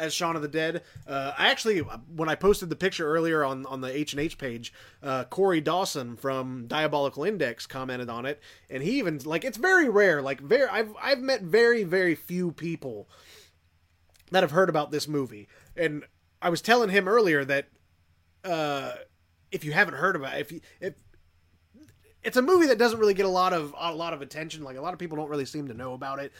as Shaun of the Dead. Uh, I actually, when I posted the picture earlier on on the H and H page, uh, Corey Dawson from Diabolical Index commented on it, and he even like it's very rare. Like very, I've I've met very very few people that have heard about this movie, and I was telling him earlier that uh, if you haven't heard about it, if you, if it's a movie that doesn't really get a lot of a lot of attention. Like a lot of people don't really seem to know about it,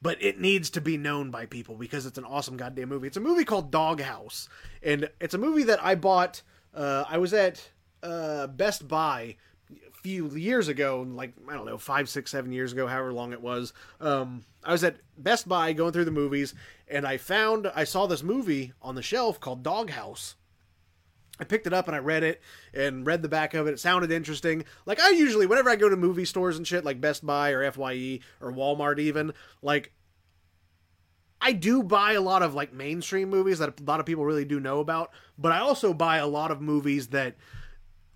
but it needs to be known by people because it's an awesome goddamn movie. It's a movie called Doghouse, and it's a movie that I bought. Uh, I was at uh, Best Buy a few years ago, like I don't know, five, six, seven years ago, however long it was. Um, I was at Best Buy going through the movies, and I found I saw this movie on the shelf called Doghouse. I picked it up and I read it and read the back of it. It sounded interesting. Like I usually, whenever I go to movie stores and shit, like Best Buy or Fye or Walmart, even like I do buy a lot of like mainstream movies that a lot of people really do know about. But I also buy a lot of movies that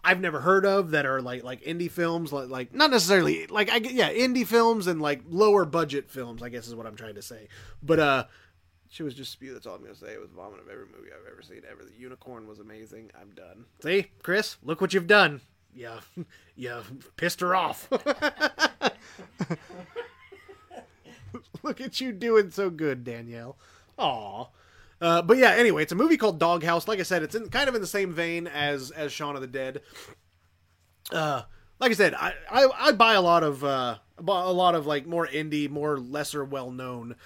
I've never heard of that are like like indie films, like like not necessarily like I yeah indie films and like lower budget films. I guess is what I'm trying to say. But uh, she was just spew. That's all I'm gonna say. It was vomit of every movie I've ever seen ever. The Unicorn was amazing. I'm done. See, Chris, look what you've done. Yeah, yeah, pissed her off. look at you doing so good, Danielle. Aw. Uh, but yeah, anyway, it's a movie called Doghouse. Like I said, it's in kind of in the same vein as as Shaun of the Dead. Uh, like I said, I, I, I buy a lot of uh, a lot of like more indie, more lesser well known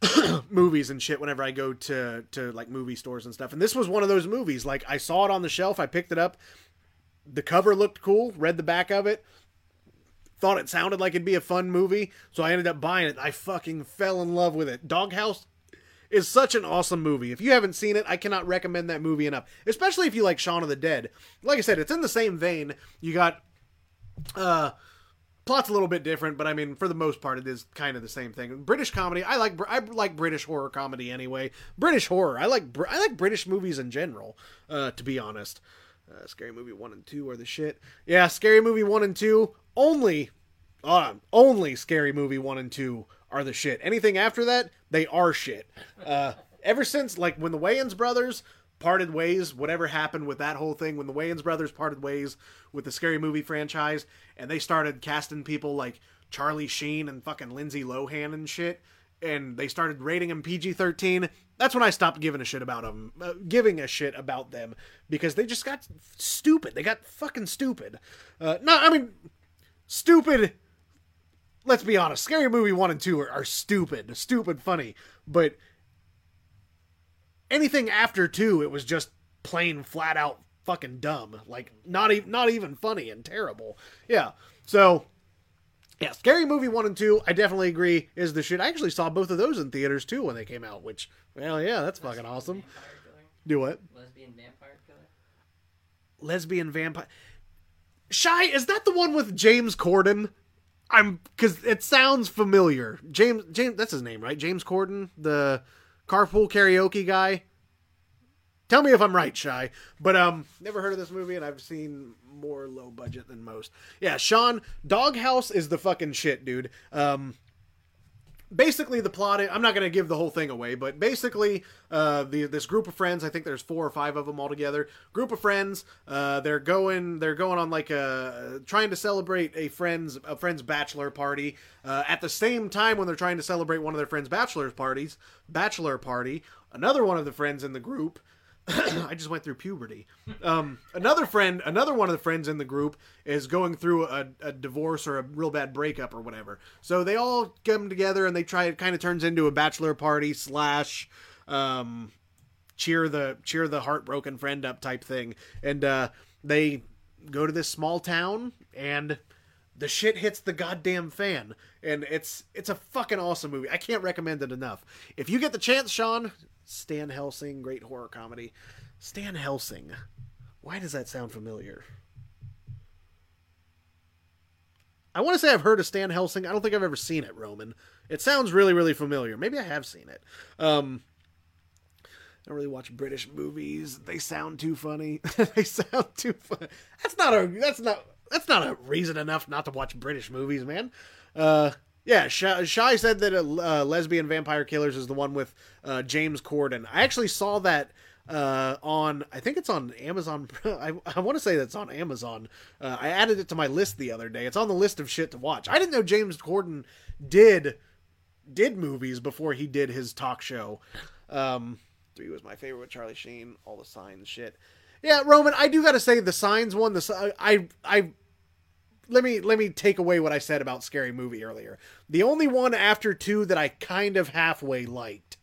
movies and shit whenever I go to to like movie stores and stuff. And this was one of those movies. Like I saw it on the shelf, I picked it up. The cover looked cool. Read the back of it. Thought it sounded like it'd be a fun movie, so I ended up buying it. I fucking fell in love with it. Doghouse is such an awesome movie. If you haven't seen it, I cannot recommend that movie enough. Especially if you like Shaun of the Dead. Like I said, it's in the same vein. You got uh plot's a little bit different, but I mean, for the most part, it is kind of the same thing. British comedy, I like I like British horror comedy anyway. British horror, I like I like British movies in general. Uh, to be honest, uh, Scary Movie one and two are the shit. Yeah, Scary Movie one and two only, uh, only Scary Movie one and two are the shit. Anything after that, they are shit. Uh, ever since like when the Wayans brothers parted ways, whatever happened with that whole thing, when the Wayans brothers parted ways with the scary movie franchise, and they started casting people like Charlie Sheen and fucking Lindsay Lohan and shit, and they started rating them PG 13, that's when I stopped giving a shit about them, uh, giving a shit about them, because they just got stupid. They got fucking stupid. Uh, no, I mean, stupid. Let's be honest. Scary Movie 1 and 2 are, are stupid. Stupid funny. But anything after two, it was just plain flat out fucking dumb. Like not even not even funny and terrible. Yeah. So yeah, Scary Movie one and two, I definitely agree is the shit. I actually saw both of those in theaters too when they came out, which well yeah, that's fucking awesome. Do what? Lesbian vampire killer. Lesbian vampire. Shy, is that the one with James Corden? I'm because it sounds familiar. James James that's his name, right? James Corden, the carpool karaoke guy. Tell me if I'm right, Shy. But um, never heard of this movie, and I've seen more low budget than most. Yeah, Sean, Doghouse is the fucking shit, dude. Um, basically the plot i'm not going to give the whole thing away but basically uh, the, this group of friends i think there's four or five of them all together group of friends uh, they're going they're going on like a trying to celebrate a friend's a friend's bachelor party uh, at the same time when they're trying to celebrate one of their friends bachelor parties bachelor party another one of the friends in the group I just went through puberty. Um, another friend, another one of the friends in the group is going through a, a, divorce or a real bad breakup or whatever. So they all come together and they try. It kind of turns into a bachelor party slash um, cheer the cheer the heartbroken friend up type thing. And uh, they go to this small town and the shit hits the goddamn fan and it's it's a fucking awesome movie i can't recommend it enough if you get the chance sean Stan Helsing, great horror comedy. Stan Helsing. Why does that sound familiar? I want to say I've heard of Stan Helsing. I don't think I've ever seen it, Roman. It sounds really, really familiar. Maybe I have seen it. Um, I don't really watch British movies. They sound too funny. they sound too funny. That's not a. That's not. That's not a reason enough not to watch British movies, man. Uh, yeah, Shy said that uh, Lesbian Vampire Killers is the one with uh, James Corden. I actually saw that uh, on, I think it's on Amazon. I, I want to say that's on Amazon. Uh, I added it to my list the other day. It's on the list of shit to watch. I didn't know James Corden did did movies before he did his talk show. Um, three was my favorite with Charlie Sheen. All the signs shit. Yeah, Roman. I do got to say the signs one. The I I let me let me take away what I said about Scary Movie earlier. The only one after two that I kind of halfway liked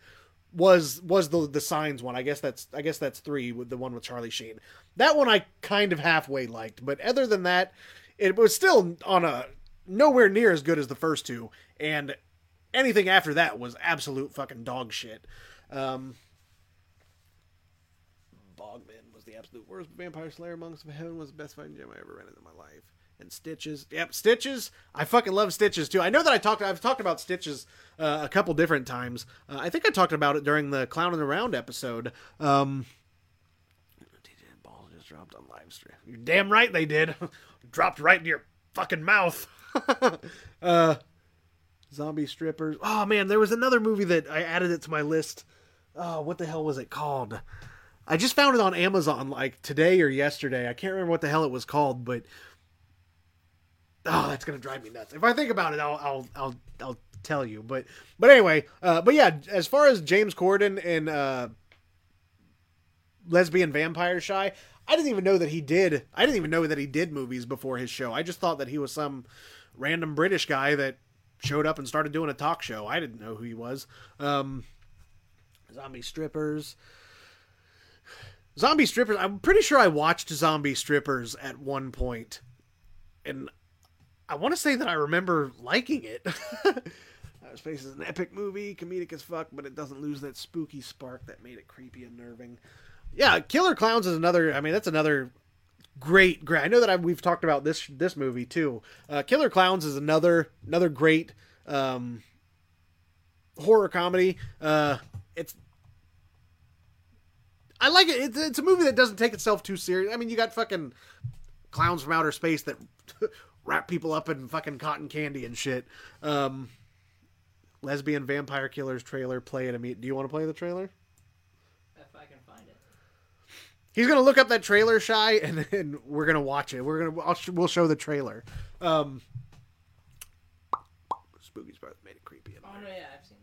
was was the the Signs one. I guess that's I guess that's three with the one with Charlie Sheen. That one I kind of halfway liked, but other than that, it was still on a nowhere near as good as the first two, and anything after that was absolute fucking dog shit. Um, Bogman was the absolute worst vampire slayer amongst heaven was the best fighting gym I ever ran in my life and Stitches. Yep, Stitches. I fucking love Stitches too. I know that I talked. I've talked about Stitches uh, a couple different times. Uh, I think I talked about it during the Clowning Around episode. Um, balls just dropped on live stream. You're damn right they did. dropped right in your fucking mouth. uh, zombie strippers. Oh man, there was another movie that I added it to my list. Oh, what the hell was it called? I just found it on Amazon like today or yesterday. I can't remember what the hell it was called, but oh, that's gonna drive me nuts. If I think about it, I'll I'll I'll, I'll tell you. But but anyway, uh, but yeah, as far as James Corden and uh, lesbian vampire shy, I didn't even know that he did. I didn't even know that he did movies before his show. I just thought that he was some random British guy that showed up and started doing a talk show. I didn't know who he was. Um, zombie strippers. Zombie strippers. I'm pretty sure I watched Zombie Strippers at one point, and I want to say that I remember liking it. Outer Space is an epic movie, comedic as fuck, but it doesn't lose that spooky spark that made it creepy and nerving. Yeah, Killer Clowns is another. I mean, that's another great, great. I know that I, we've talked about this this movie too. Uh, Killer Clowns is another another great um, horror comedy. Uh, it's I like it. It's, it's a movie that doesn't take itself too serious. I mean, you got fucking clowns from outer space that wrap people up in fucking cotton candy and shit. Um, lesbian vampire killers trailer. Play it. imme- Do you want to play the trailer? If I can find it. He's gonna look up that trailer, shy, and then we're gonna watch it. We're gonna I'll sh- we'll show the trailer. Um, Spooky's breath made it creepy. Oh no, yeah, I've seen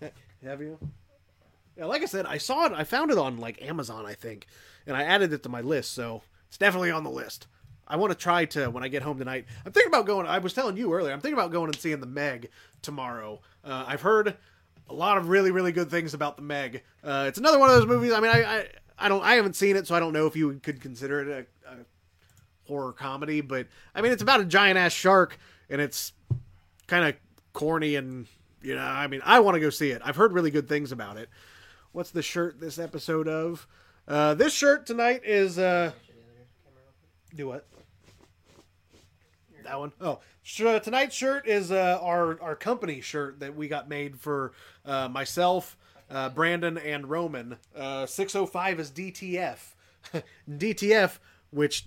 this. Have you? Yeah, like I said, I saw it. I found it on like Amazon, I think, and I added it to my list. So it's definitely on the list. I want to try to when I get home tonight. I'm thinking about going. I was telling you earlier. I'm thinking about going and seeing the Meg tomorrow. Uh, I've heard a lot of really, really good things about the Meg. Uh, it's another one of those movies. I mean, I, I, I don't, I haven't seen it, so I don't know if you could consider it a, a horror comedy. But I mean, it's about a giant ass shark, and it's kind of corny and you know. I mean, I want to go see it. I've heard really good things about it. What's the shirt this episode of? Uh, this shirt tonight is uh, Actually, the other camera open. do what? That one. Oh, sh- uh, tonight's shirt is uh, our our company shirt that we got made for uh, myself, uh, Brandon, and Roman. Uh, Six oh five is DTF. DTF, which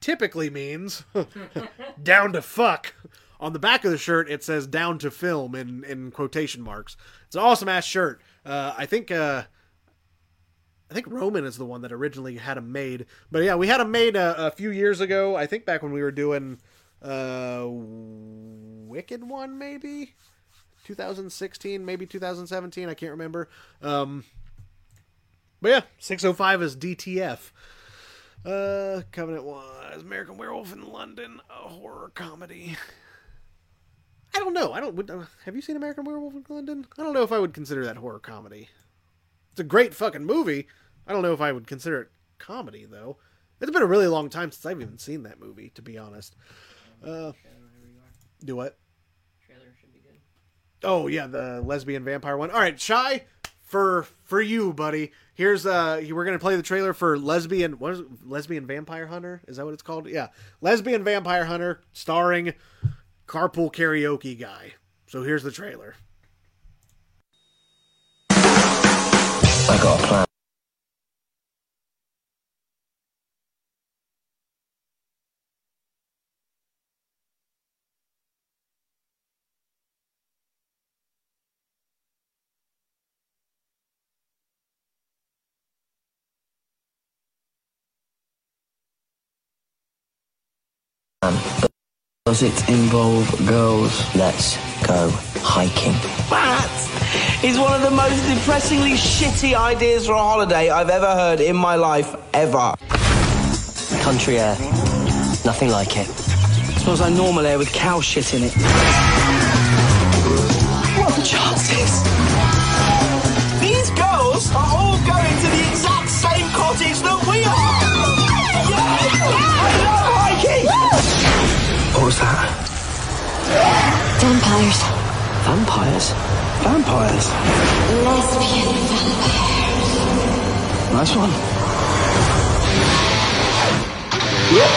typically means down to fuck. On the back of the shirt, it says "down to film" in in quotation marks. It's an awesome ass shirt. Uh, I think. I think Roman is the one that originally had them made. But yeah, we had them made a, a few years ago. I think back when we were doing uh, Wicked One, maybe 2016, maybe 2017. I can't remember. Um, but yeah, 605 is DTF. Uh, Covenant was American Werewolf in London, a horror comedy. I don't know. I don't. Would, uh, have you seen American Werewolf in London? I don't know if I would consider that horror comedy. It's a great fucking movie. I don't know if I would consider it comedy though. It's been a really long time since I've even seen that movie, to be honest. Uh, Trailer whenever you are. do what? Trailer should be good. Oh yeah, the lesbian vampire one. All right, shy for for you, buddy. Here's uh, we're gonna play the trailer for lesbian. What is it? lesbian vampire hunter? Is that what it's called? Yeah, lesbian vampire hunter, starring carpool karaoke guy. So here's the trailer. I got a plan. Um, does it involve girls? Let's go hiking. That is one of the most depressingly shitty ideas for a holiday I've ever heard in my life, ever. Country air. Nothing like it. smells like normal air with cow shit in it. What are the chances? These girls are all going to the exact same cottage that we are! Was that? Vampires. Vampires? Vampires? Lesbian vampires. Nice one. Yep.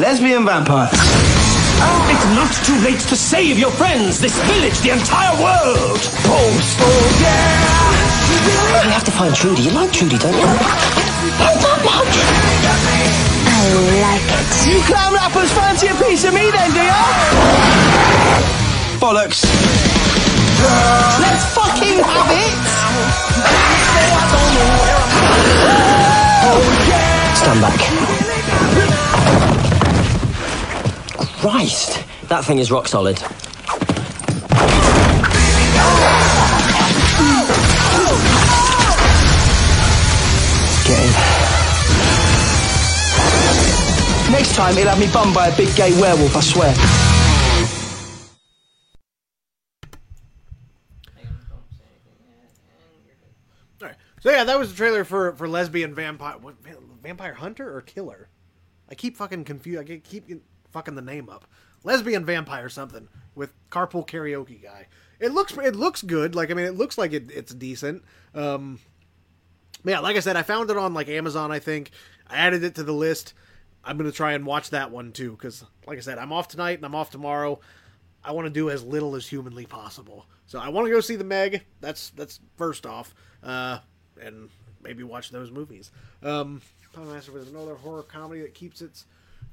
Lesbian vampire. Oh, it's not too late to save your friends, this village, the entire world! Balls. Oh, yeah! We have to find Trudy. You like Trudy, don't you? I like it. You clown rappers fancy a piece of me then, do ya? Bollocks. Let's fucking have it! Stand back. Christ! That thing is rock solid. Time, he'll have me bummed by a big gay werewolf, I swear. Hang on, don't say anything yet, and you're good. All right. So yeah, that was the trailer for for lesbian vampire what, vampire hunter or killer. I keep fucking confused. I keep fucking the name up. Lesbian vampire something with carpool karaoke guy. It looks it looks good. Like I mean, it looks like it, it's decent. Um, yeah, like I said, I found it on like Amazon. I think I added it to the list. I'm gonna try and watch that one too because, like I said, I'm off tonight and I'm off tomorrow. I want to do as little as humanly possible. So I want to go see the Meg. That's that's first off, uh, and maybe watch those movies. Um, Puppet Master was another horror comedy that keeps its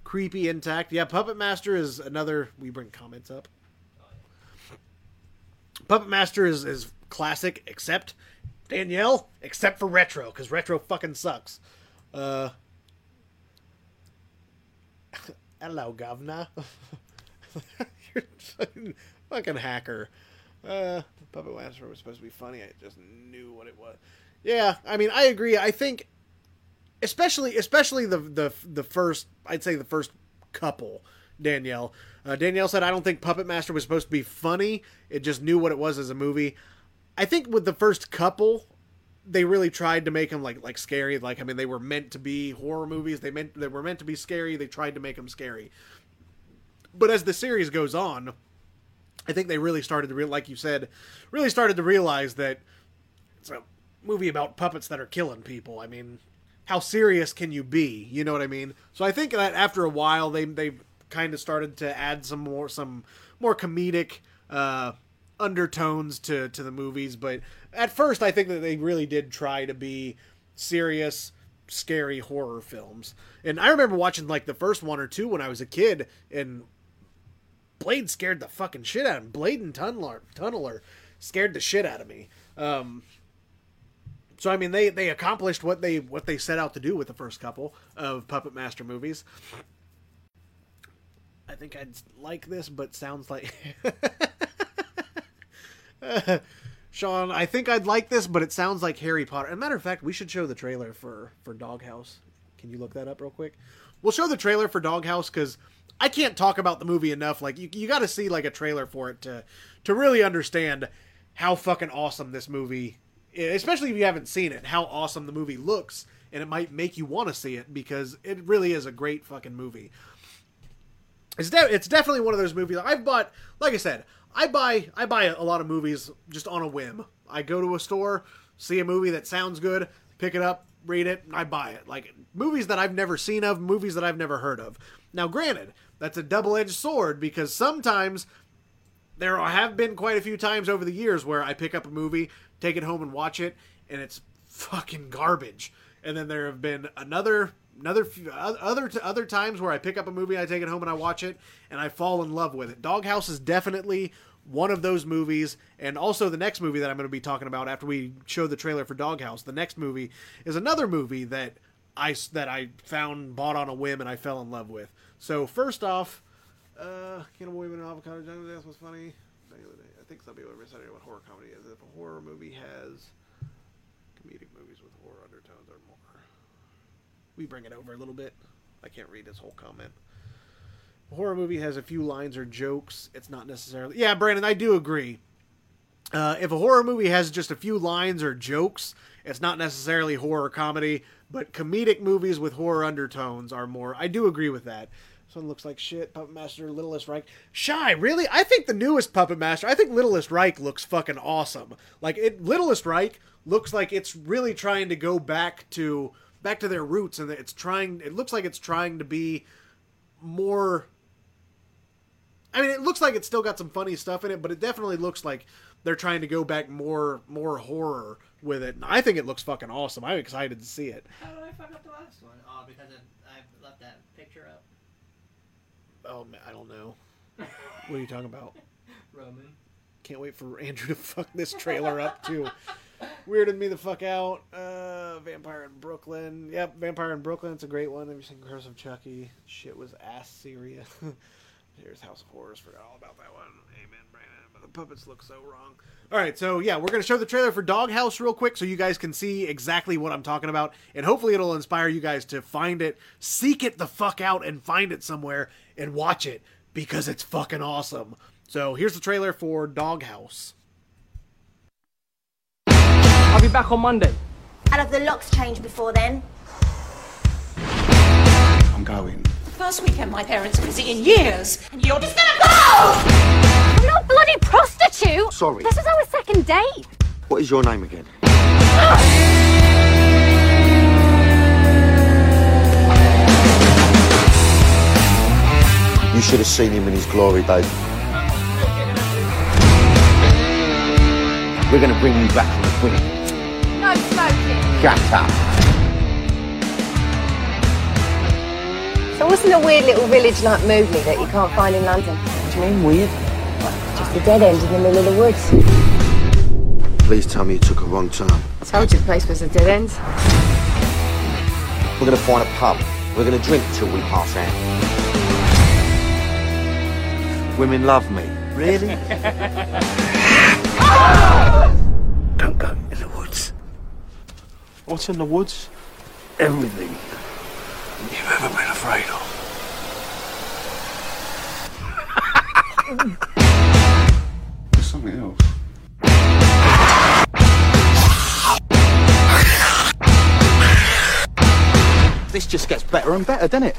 creepy intact. Yeah, Puppet Master is another. We bring comments up. Puppet Master is is classic, except Danielle, except for retro, because retro fucking sucks. Uh, hello, governor. You're fucking, hacker. Uh, Puppet Master was supposed to be funny. I just knew what it was. Yeah, I mean, I agree. I think, especially, especially the the the first, I'd say the first couple. Danielle. Uh, Danielle said, "I don't think Puppet Master was supposed to be funny. It just knew what it was as a movie." I think with the first couple, they really tried to make them like like scary. Like I mean, they were meant to be horror movies. They meant they were meant to be scary. They tried to make them scary. But as the series goes on, I think they really started to real like you said, really started to realize that it's a movie about puppets that are killing people. I mean, how serious can you be? You know what I mean? So I think that after a while, they they kind of started to add some more some more comedic uh, undertones to to the movies. But at first, I think that they really did try to be serious, scary horror films. And I remember watching like the first one or two when I was a kid, and Blade scared the fucking shit out of me. Blade and Tunneler, Tunneler scared the shit out of me. Um, so I mean, they they accomplished what they what they set out to do with the first couple of Puppet Master movies. I think I'd like this, but sounds like Sean. I think I'd like this, but it sounds like Harry Potter. As a matter of fact, we should show the trailer for for Doghouse. Can you look that up real quick? We'll show the trailer for Doghouse because I can't talk about the movie enough. Like you, you got to see like a trailer for it to to really understand how fucking awesome this movie, eh, especially if you haven't seen it, how awesome the movie looks, and it might make you want to see it because it really is a great fucking movie. It's de- it's definitely one of those movies I've bought. Like I said, I buy I buy a lot of movies just on a whim. I go to a store, see a movie that sounds good, pick it up, read it, I buy it. Like movies that I've never seen of, movies that I've never heard of. Now, granted, that's a double-edged sword because sometimes there have been quite a few times over the years where I pick up a movie, take it home and watch it, and it's fucking garbage. And then there have been another another few, other other times where I pick up a movie, I take it home and I watch it, and I fall in love with it. Doghouse is definitely one of those movies, and also the next movie that I'm going to be talking about after we show the trailer for Doghouse. The next movie is another movie that I that I found bought on a whim and I fell in love with. So first off, uh, Cannibal Women and Avocado Jungle Death was funny. I think some people are misunderstanding what horror comedy is. If a horror movie has comedic movies with horror undertones or more, we bring it over a little bit. I can't read this whole comment. A horror movie has a few lines or jokes. It's not necessarily. Yeah, Brandon, I do agree. Uh, if a horror movie has just a few lines or jokes, it's not necessarily horror comedy. But comedic movies with horror undertones are more. I do agree with that. This one looks like shit. Puppet Master, Littlest Reich. Shy, really? I think the newest Puppet Master. I think Littlest Reich looks fucking awesome. Like it, Littlest Reich looks like it's really trying to go back to back to their roots, and it's trying. It looks like it's trying to be more. I mean, it looks like it's still got some funny stuff in it, but it definitely looks like they're trying to go back more more horror with it. And I think it looks fucking awesome. I'm excited to see it. How did I fuck up the last one? Oh, because I left that picture up. Oh, man, I don't know. What are you talking about? Roman. Can't wait for Andrew to fuck this trailer up too. Weirded me the fuck out. Uh, Vampire in Brooklyn. Yep, Vampire in Brooklyn. It's a great one. Have you seen Curse of Chucky? Shit was ass serious. Here's House of Horrors. Forgot all about that one. Amen, Brandon. But the puppets look so wrong. All right, so yeah, we're gonna show the trailer for Doghouse real quick, so you guys can see exactly what I'm talking about, and hopefully it'll inspire you guys to find it, seek it the fuck out, and find it somewhere and watch it because it's fucking awesome. So here's the trailer for Doghouse. I'll be back on Monday. I'll have the locks changed before then. I'm going. First weekend my parents visit in years, and you're just gonna go! I'm not bloody prostitute! Sorry. This is our second date. What is your name again? You should have seen him in his glory days. We're going to bring you back from the queen. No smoking. Shut. So what's in a weird little village like Moodley that you can't find in London? What do you mean weird? Just a dead end in the middle of the woods. Please tell me you took a wrong turn. I told you the place was a dead end. We're gonna find a pub. We're gonna drink till we pass out. Women love me. Really? Don't go in the woods. What's in the woods? Everything you've ever been afraid of. There's something else. This just gets better and better, doesn't it?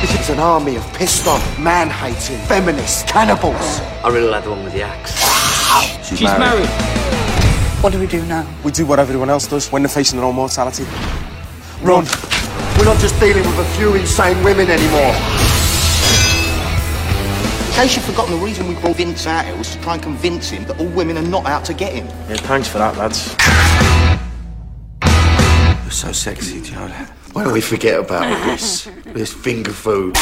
This is an army of pissed off, man-hating, feminists, cannibals. I really like the one with the axe. She's, married. What do we do now? We do what everyone else does when they're facing their own mortality. Run. We're not just dealing with a few insane women anymore. In case you've forgotten, the reason we brought Vince out here was to try and convince him that all women are not out to get him. Yeah, thanks for that, lads. You're so sexy, Joe. Why don't we forget about all this? This finger food.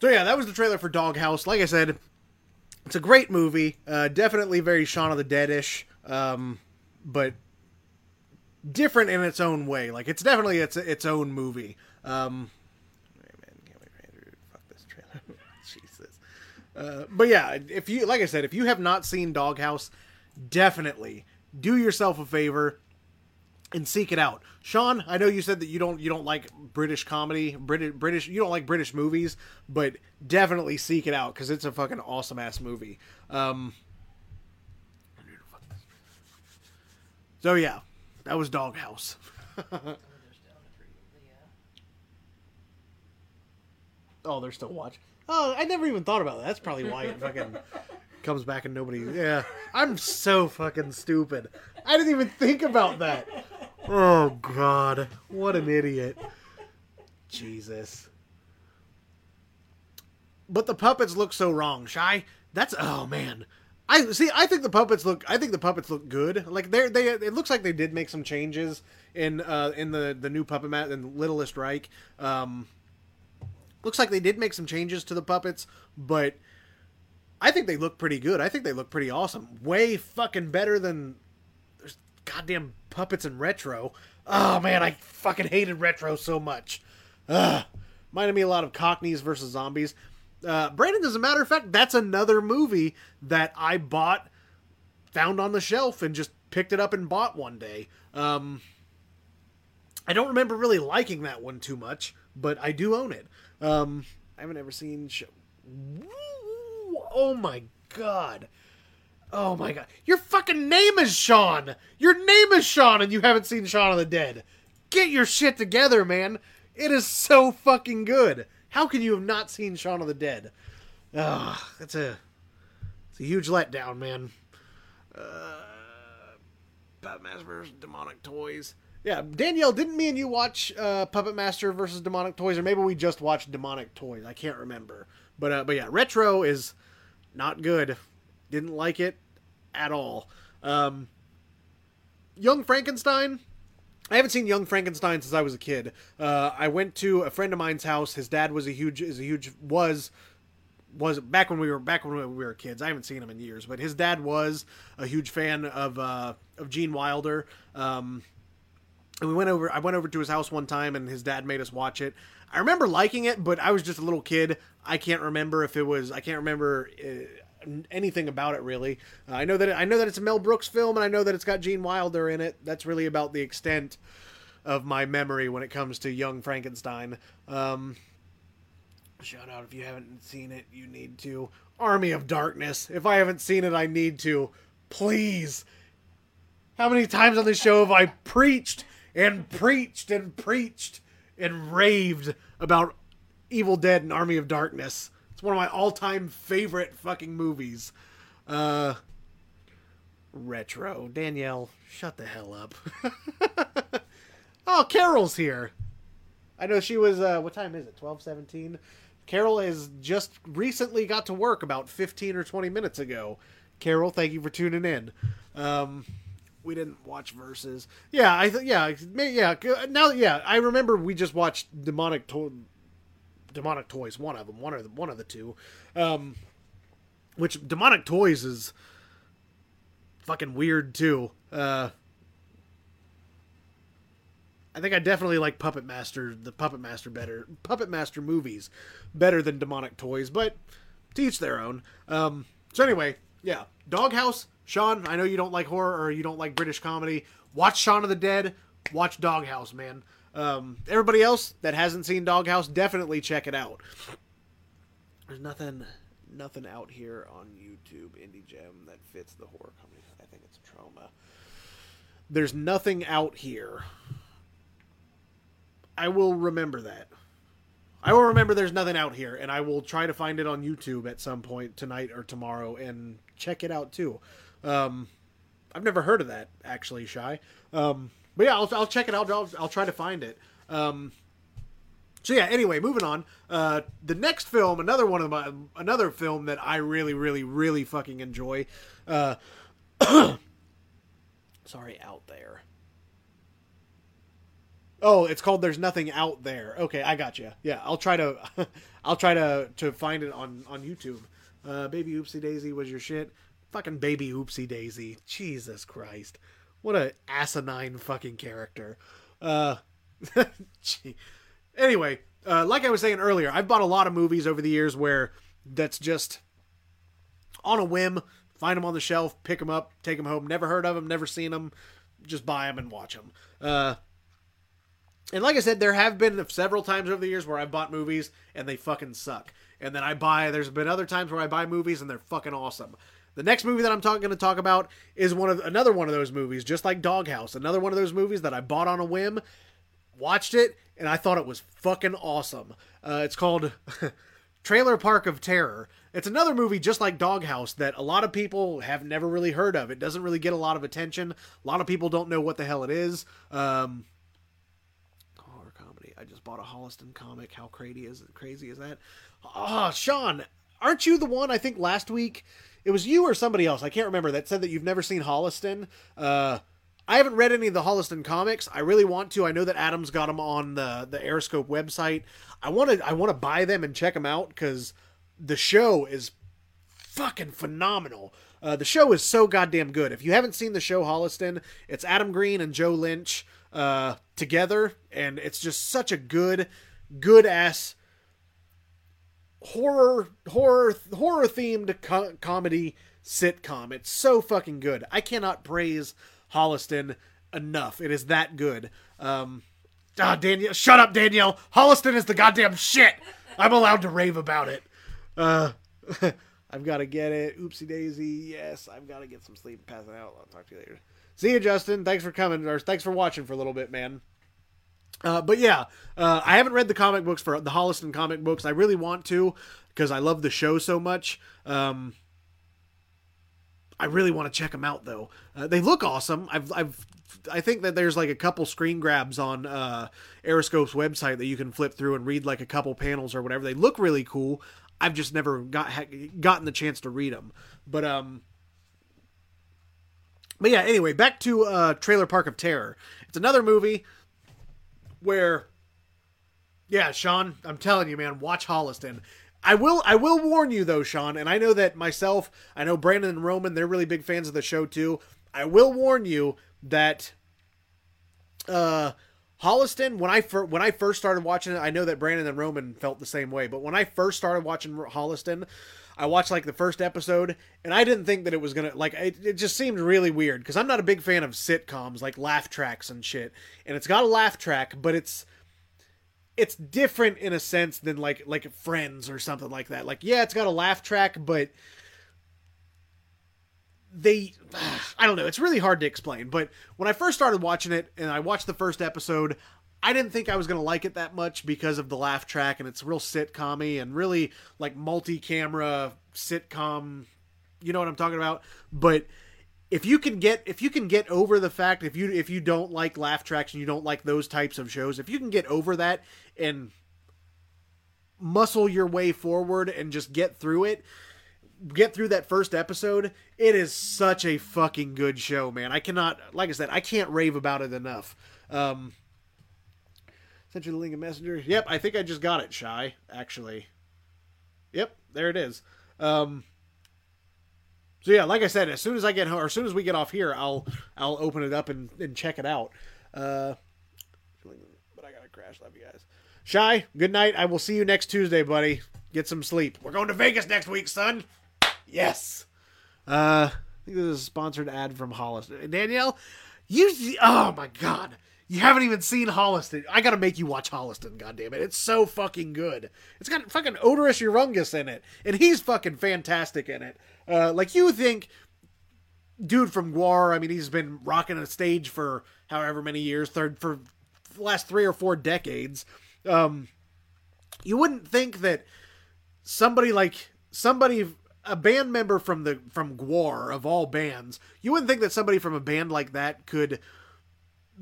So yeah, that was the trailer for Doghouse. Like I said, it's a great movie. Uh, definitely very Shaun of the Dead-ish, um, but different in its own way. Like it's definitely its its own movie. Um. Jesus. Uh, but yeah, if you like I said, if you have not seen Doghouse, definitely do yourself a favor and seek it out. Sean, I know you said that you don't you don't like British comedy, British British you don't like British movies, but definitely seek it out because it's a fucking awesome ass movie. Um, so yeah, that was Doghouse. oh, they're still watching. Oh, I never even thought about that. That's probably why it fucking comes back and nobody. Yeah, I'm so fucking stupid. I didn't even think about that. Oh God, what an idiot! Jesus. But the puppets look so wrong, Shy. That's oh man. I see. I think the puppets look. I think the puppets look good. Like they're they. It looks like they did make some changes in uh in the the new puppet mat in Littlest Reich. Um, looks like they did make some changes to the puppets, but I think they look pretty good. I think they look pretty awesome. Way fucking better than goddamn puppets in retro. Oh man, I fucking hated retro so much. Ugh. Reminded me a lot of Cockneys versus Zombies. Uh, Brandon, as a matter of fact, that's another movie that I bought, found on the shelf, and just picked it up and bought one day. Um, I don't remember really liking that one too much, but I do own it. Um, I haven't ever seen. Sh- oh my god. Oh my god. Your fucking name is Sean. Your name is Sean, and you haven't seen Shaun of the Dead. Get your shit together, man. It is so fucking good. How can you have not seen Shaun of the Dead? Ah, that's a it's a huge letdown, man. Uh, Puppet Master versus Demonic Toys. Yeah, Danielle, didn't me and you watch uh, Puppet Master versus Demonic Toys, or maybe we just watched Demonic Toys? I can't remember. But uh, but yeah, Retro is not good. Didn't like it at all. Um, Young Frankenstein. I haven't seen Young Frankenstein since I was a kid. Uh, I went to a friend of mine's house. His dad was a huge, is a huge, was, was back when we were back when we were kids. I haven't seen him in years, but his dad was a huge fan of uh, of Gene Wilder. Um, and we went over. I went over to his house one time, and his dad made us watch it. I remember liking it, but I was just a little kid. I can't remember if it was. I can't remember. Uh, anything about it really. Uh, I know that it, I know that it's a Mel Brooks film, and I know that it's got Gene Wilder in it. That's really about the extent of my memory when it comes to Young Frankenstein. Um, shout out if you haven't seen it, you need to. Army of Darkness. If I haven't seen it, I need to. Please. How many times on this show have I preached and preached and preached and raved about Evil Dead and Army of Darkness? It's one of my all-time favorite fucking movies. Uh, retro. Danielle, shut the hell up. oh, Carol's here. I know she was. Uh, what time is it? Twelve seventeen. Carol has just recently got to work about fifteen or twenty minutes ago. Carol, thank you for tuning in. Um, we didn't watch verses. Yeah, I th- yeah, yeah. Now, yeah, I remember we just watched demonic demonic toys. One of them, one of the one of the two. Um, which demonic toys is fucking weird too. Uh, I think I definitely like Puppet Master, the Puppet Master better, Puppet Master movies better than demonic toys, but to each their own. Um, so anyway, yeah, Doghouse. Sean, I know you don't like horror or you don't like British comedy. Watch Shaun of the Dead. Watch Doghouse, man. Um, everybody else that hasn't seen Doghouse, definitely check it out. There's nothing, nothing out here on YouTube Indie Gem that fits the horror comedy. I think it's trauma. There's nothing out here. I will remember that. I will remember there's nothing out here, and I will try to find it on YouTube at some point tonight or tomorrow and check it out too. Um, I've never heard of that actually, shy. Um, but yeah, I'll, I'll check it out. I'll, I'll try to find it. Um, so yeah. Anyway, moving on. Uh, the next film, another one of my another film that I really, really, really fucking enjoy. Uh, sorry, out there. Oh, it's called "There's Nothing Out There." Okay, I got you. Yeah, I'll try to, I'll try to to find it on on YouTube. Uh, Baby Oopsie Daisy was your shit. Fucking Baby Oopsie Daisy. Jesus Christ, what a asinine fucking character. Uh, gee. anyway, uh, like I was saying earlier, I've bought a lot of movies over the years where that's just on a whim. Find them on the shelf, pick them up, take them home. Never heard of them, never seen them. Just buy them and watch them. Uh, and like I said, there have been several times over the years where I bought movies and they fucking suck. And then I buy. There's been other times where I buy movies and they're fucking awesome. The next movie that I'm talking going to talk about is one of another one of those movies, just like Doghouse. Another one of those movies that I bought on a whim, watched it, and I thought it was fucking awesome. Uh, it's called Trailer Park of Terror. It's another movie just like Doghouse that a lot of people have never really heard of. It doesn't really get a lot of attention. A lot of people don't know what the hell it is. Um, horror comedy. I just bought a Holliston comic. How crazy is crazy is that? Ah, oh, Sean, aren't you the one? I think last week it was you or somebody else. I can't remember that said that you've never seen Holliston. Uh, I haven't read any of the Holliston comics. I really want to. I know that Adam's got them on the the ArieScope website. I want to I want to buy them and check them out because the show is fucking phenomenal. Uh, the show is so goddamn good. If you haven't seen the show Holliston, it's Adam Green and Joe Lynch uh, together, and it's just such a good, good ass horror horror horror themed co- comedy sitcom. It's so fucking good. I cannot praise Holliston enough. It is that good. Um, ah, Danielle, shut up, Danielle. Holliston is the goddamn shit. I'm allowed to rave about it. Uh, I've got to get it. Oopsie daisy. Yes, I've got to get some sleep and pass it out. I'll talk to you later. See you, Justin. Thanks for coming, or thanks for watching for a little bit, man. Uh, but yeah, uh, I haven't read the comic books for the Holliston comic books. I really want to because I love the show so much. Um, I really want to check them out though. Uh, they look awesome. I've, I've, I think that there's like a couple screen grabs on uh, ArieScope's website that you can flip through and read like a couple panels or whatever. They look really cool. I've just never got ha- gotten the chance to read them. But um, but yeah. Anyway, back to uh, Trailer Park of Terror. It's another movie where yeah sean i'm telling you man watch holliston. I will i will warn you though sean and i know that myself i know brandon and roman they're really big fans of the show too. I will warn you that uh holliston when i fir- when i first started watching it i know that brandon and roman felt the same way but when i first started watching holliston I watched like the first episode, and I didn't think that it was gonna like. It, it just seemed really weird because I'm not a big fan of sitcoms like laugh tracks and shit. And it's got a laugh track, but it's it's different in a sense than like like Friends or something like that. Like yeah, it's got a laugh track, but they I don't know. It's really hard to explain. But when I first started watching it, and I watched the first episode, I didn't think I was going to like it that much because of the laugh track and it's real sitcom and really like multi-camera sitcom, you know what I'm talking about? But if you can get if you can get over the fact if you if you don't like laugh tracks and you don't like those types of shows, if you can get over that and muscle your way forward and just get through it, get through that first episode, it is such a fucking good show, man. I cannot like I said, I can't rave about it enough. Um Sent you the link of messenger. Yep, I think I just got it, Shy, actually. Yep, there it is. Um so yeah, like I said, as soon as I get home, or as soon as we get off here, I'll I'll open it up and, and check it out. Uh, but I gotta crash. Love you guys. Shy, good night. I will see you next Tuesday, buddy. Get some sleep. We're going to Vegas next week, son. Yes. Uh, I think this is a sponsored ad from Hollis. Danielle, you. Oh my god. You haven't even seen Holliston. I gotta make you watch Holliston, goddammit. It's so fucking good. It's got fucking Oderus Urungus in it, and he's fucking fantastic in it. Uh, like you think, dude from Gwar. I mean, he's been rocking a stage for however many years, third for last three or four decades. Um, you wouldn't think that somebody like somebody a band member from the from Gwar of all bands, you wouldn't think that somebody from a band like that could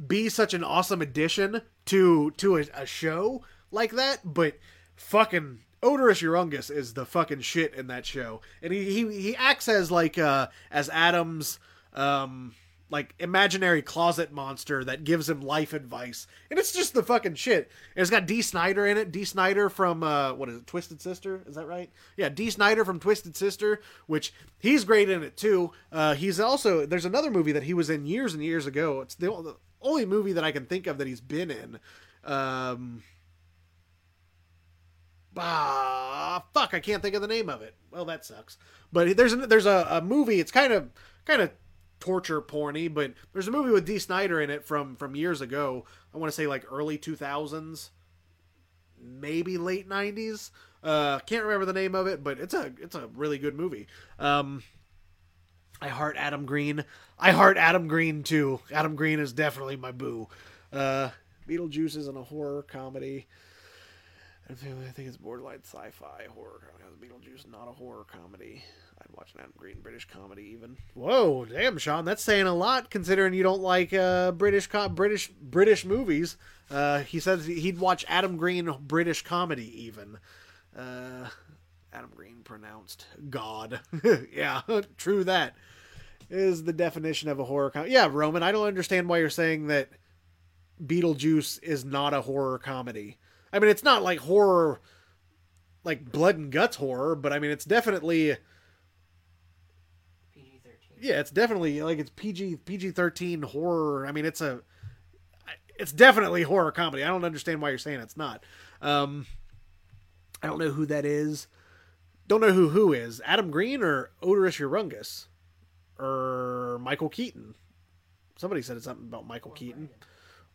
be such an awesome addition to to a, a show like that, but fucking Oderus Urungus is the fucking shit in that show, and he he, he acts as like uh as Adam's um like imaginary closet monster that gives him life advice, and it's just the fucking shit. And it's got Dee Snider in it. Dee Snider from uh what is it, Twisted Sister? Is that right? Yeah, Dee Snider from Twisted Sister, which he's great in it too. Uh, he's also there's another movie that he was in years and years ago. It's the, only movie that I can think of that he's been in. Um, ah, fuck, I can't think of the name of it. Well, that sucks. But there's a, there's a, a movie. It's kind of kind of torture porny, but there's a movie with Dee Snider in it from from years ago. I want to say like early 2000s, maybe late 90s. Uh, can't remember the name of it, but it's a it's a really good movie. Um, I heart Adam Green. I heart Adam Green too. Adam Green is definitely my boo. Uh, Beetlejuice isn't a horror comedy. I think it's borderline sci-fi horror. Comedy. Beetlejuice not a horror comedy. I'd watch an Adam Green British comedy even. Whoa, damn, Sean, that's saying a lot considering you don't like uh, British co- British British movies. Uh, he says he'd watch Adam Green British comedy even. Uh, Adam Green pronounced God. yeah, true that is the definition of a horror comedy. Yeah, Roman, I don't understand why you're saying that Beetlejuice is not a horror comedy. I mean, it's not like horror, like blood and guts horror, but I mean, it's definitely. PG thirteen. Yeah, it's definitely like it's PG PG thirteen horror. I mean, it's a, it's definitely horror comedy. I don't understand why you're saying it's not. Um, I don't know who that is. Don't know who who is Adam Green or Oderus Urungus or Michael Keaton. Somebody said something about Michael or Keaton Brandon.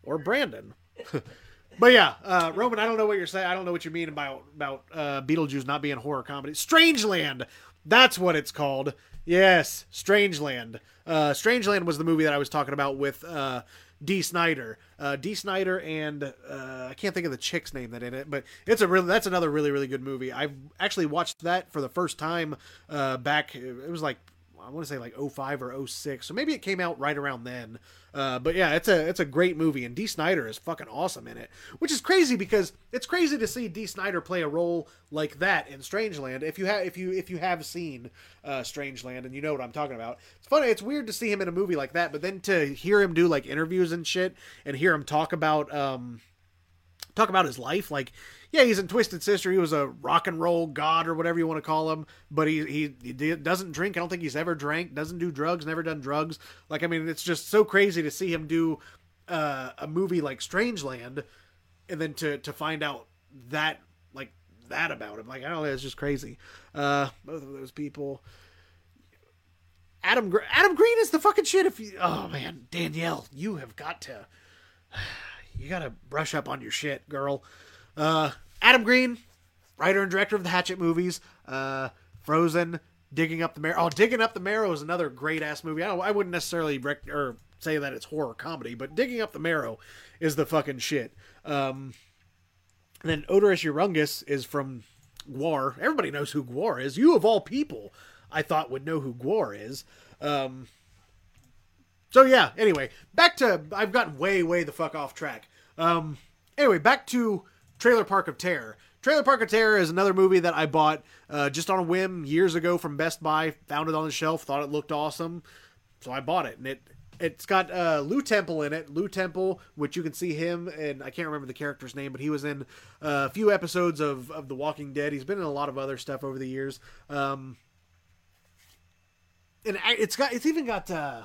or Brandon. but yeah, uh, Roman, I don't know what you're saying. I don't know what you mean about about uh, Beetlejuice not being horror comedy. Strangeland, that's what it's called. Yes, Strangeland. Uh, Strangeland was the movie that I was talking about with uh, Dee Snider. Uh, Dee Snider and uh, I can't think of the chick's name that in it, but it's a really that's another really really good movie. I've actually watched that for the first time uh, back. It was like I want to say like 05 or 06. So maybe it came out right around then. Uh, but yeah, it's a it's a great movie, and Dee Snider is fucking awesome in it, which is crazy because it's crazy to see Dee Snider play a role like that in Strangeland. If you have if you if you have seen uh, Strangeland and you know what I'm talking about, it's funny. It's weird to see him in a movie like that, but then to hear him do like interviews and shit, and hear him talk about um talk about his life, like yeah, he's in Twisted Sister. He was a rock and roll god or whatever you want to call him, but he, he he doesn't drink. I don't think he's ever drank. Doesn't do drugs. Never done drugs. Like I mean, it's just so crazy to see him do uh, a movie like Strangeland, and then to to find out that like that about him. Like I don't know, it's just crazy. Uh, both of those people. Adam Adam Green is the fucking shit. If you, oh man, Danielle, you have got to, you got to brush up on your shit, girl. Uh, Adam Green, writer and director of the Hatchet movies, uh, Frozen, Digging Up the Marrow. Oh, Digging Up the Marrow is another great ass movie. I, I wouldn't necessarily rec- or say that it's horror comedy, but Digging Up the Marrow is the fucking shit. Um, then Oderus Urungus is from Gwar. Everybody knows who Gwar is. You of all people, I thought would know who Gwar is. Um, so yeah. Anyway, back to I've gotten way way the fuck off track. Um. Anyway, back to Trailer Park of Terror. Trailer Park of Terror is another movie that I bought uh, just on a whim years ago from Best Buy. Found it on the shelf, thought it looked awesome, so I bought it. And it it's got uh, Lew Temple in it. Lew Temple, which you can see him, and I can't remember the character's name, but he was in uh, a few episodes of of The Walking Dead. He's been in a lot of other stuff over the years. Um, and it's got it's even got uh,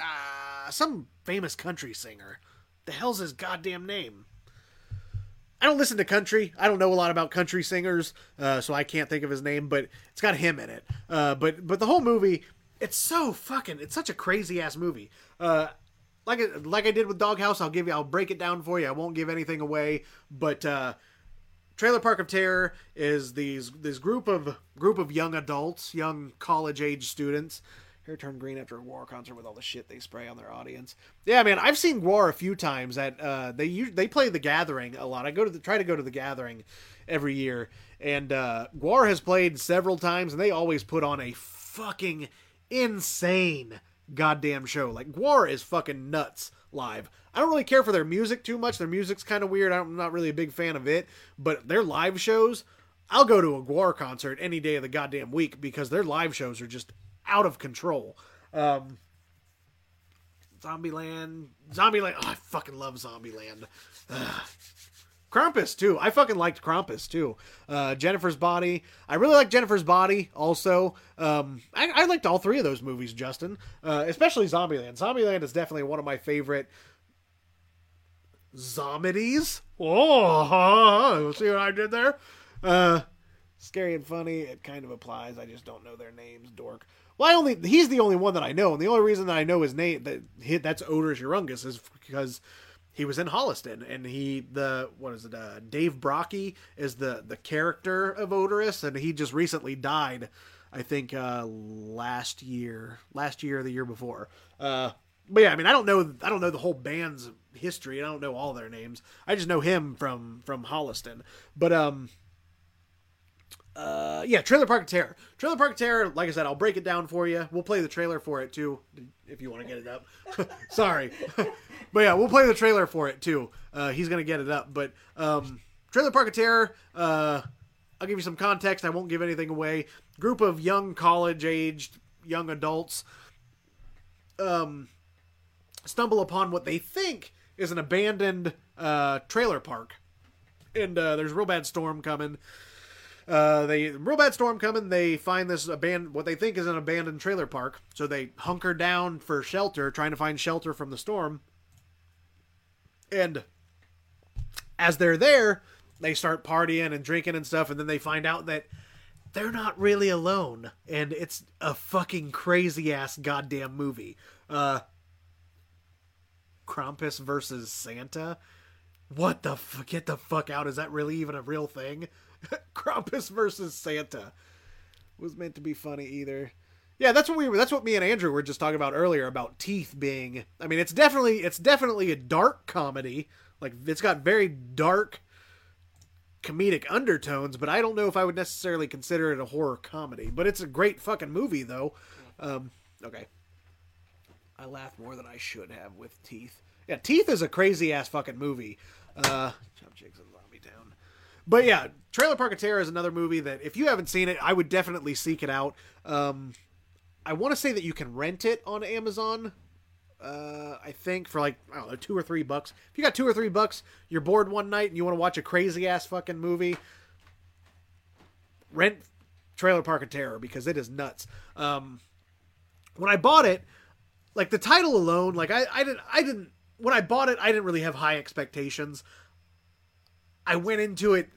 uh, some famous country singer. The hell's his goddamn name? I don't listen to country. I don't know a lot about country singers, uh, so I can't think of his name. But it's got him in it. Uh, but but the whole movie, it's so fucking. It's such a crazy ass movie. Uh, like like I did with Doghouse, I'll give you. I'll break it down for you. I won't give anything away. But uh, Trailer Park of Terror is these this group of group of young adults, young college age students. Hair turned green after a War concert with all the shit they spray on their audience. Yeah, man, I've seen War a few times. At uh, they they play the Gathering a lot. I go to the try to go to the Gathering every year, and uh, Gwar has played several times, and they always put on a fucking insane goddamn show. Like Gwar is fucking nuts live. I don't really care for their music too much. Their music's kind of weird. I'm not really a big fan of it, but their live shows, I'll go to a Gwar concert any day of the goddamn week because their live shows are just out of control. Um, Zombieland, Zombieland. Oh, I fucking love Zombieland. Ugh. Krampus too. I fucking liked Krampus too. Uh, Jennifer's Body. I really like Jennifer's Body. Also, um, I, I liked all three of those movies, Justin. Uh, especially Zombieland. Zombieland is definitely one of my favorite zombies. Oh, see what I did there? Uh, scary and funny. It kind of applies. I just don't know their names. Dork. Well, I only he's the only one that I know, and the only reason that I know his name that he, that's Oderus Urungus is because he was in Holliston, and he the what is it? Uh, Dave Brockie is the the character of Oderus, and he just recently died. I think uh, last year, last year or the year before. Uh, but yeah, I mean, I don't know, I don't know the whole band's history. I don't know all their names. I just know him from from Holliston. But um, uh, yeah, Trailer Park Terror. Trailer Park Terror. Like I said, I'll break it down for you. We'll play the trailer for it too, if you want to get it up. Sorry, but yeah, we'll play the trailer for it too. Uh, he's gonna get it up. But um, Trailer Park of Terror. Uh, I'll give you some context. I won't give anything away. Group of young college-aged young adults um, stumble upon what they think is an abandoned uh, trailer park, and uh, there's a real bad storm coming. Uh, they real bad storm coming. They find this abandoned, what they think is an abandoned trailer park. So they hunker down for shelter, trying to find shelter from the storm. And as they're there, they start partying and drinking and stuff, and then they find out that they're not really alone, and it's a fucking crazy ass goddamn movie. Uh, Krampus versus Santa. What the fuck? Get the fuck out! Is that really even a real thing? Krampus versus Santa was meant to be funny either. Yeah, that's what we were. That's what me and Andrew were just talking about earlier about Teeth being. I mean, it's definitely it's definitely a dark comedy. Like it's got very dark comedic undertones, but I don't know if I would necessarily consider it a horror comedy. But it's a great fucking movie, though. Um, okay. I laughed more than I should have with Teeth. Yeah, Teeth is a crazy ass fucking movie. Uh, Jump Jigs in Zombie Town. But yeah, Trailer Park of Terror is another movie that if you haven't seen it, I would definitely seek it out. Um, I want to say that you can rent it on Amazon. Uh, I think for like I don't know two or three bucks. If you got two or three bucks, you're bored one night and you want to watch a crazy ass fucking movie, rent Trailer Park of Terror because it is nuts. Um, when I bought it, like the title alone, like I, I didn't, I didn't. When I bought it, I didn't really have high expectations. I went into it.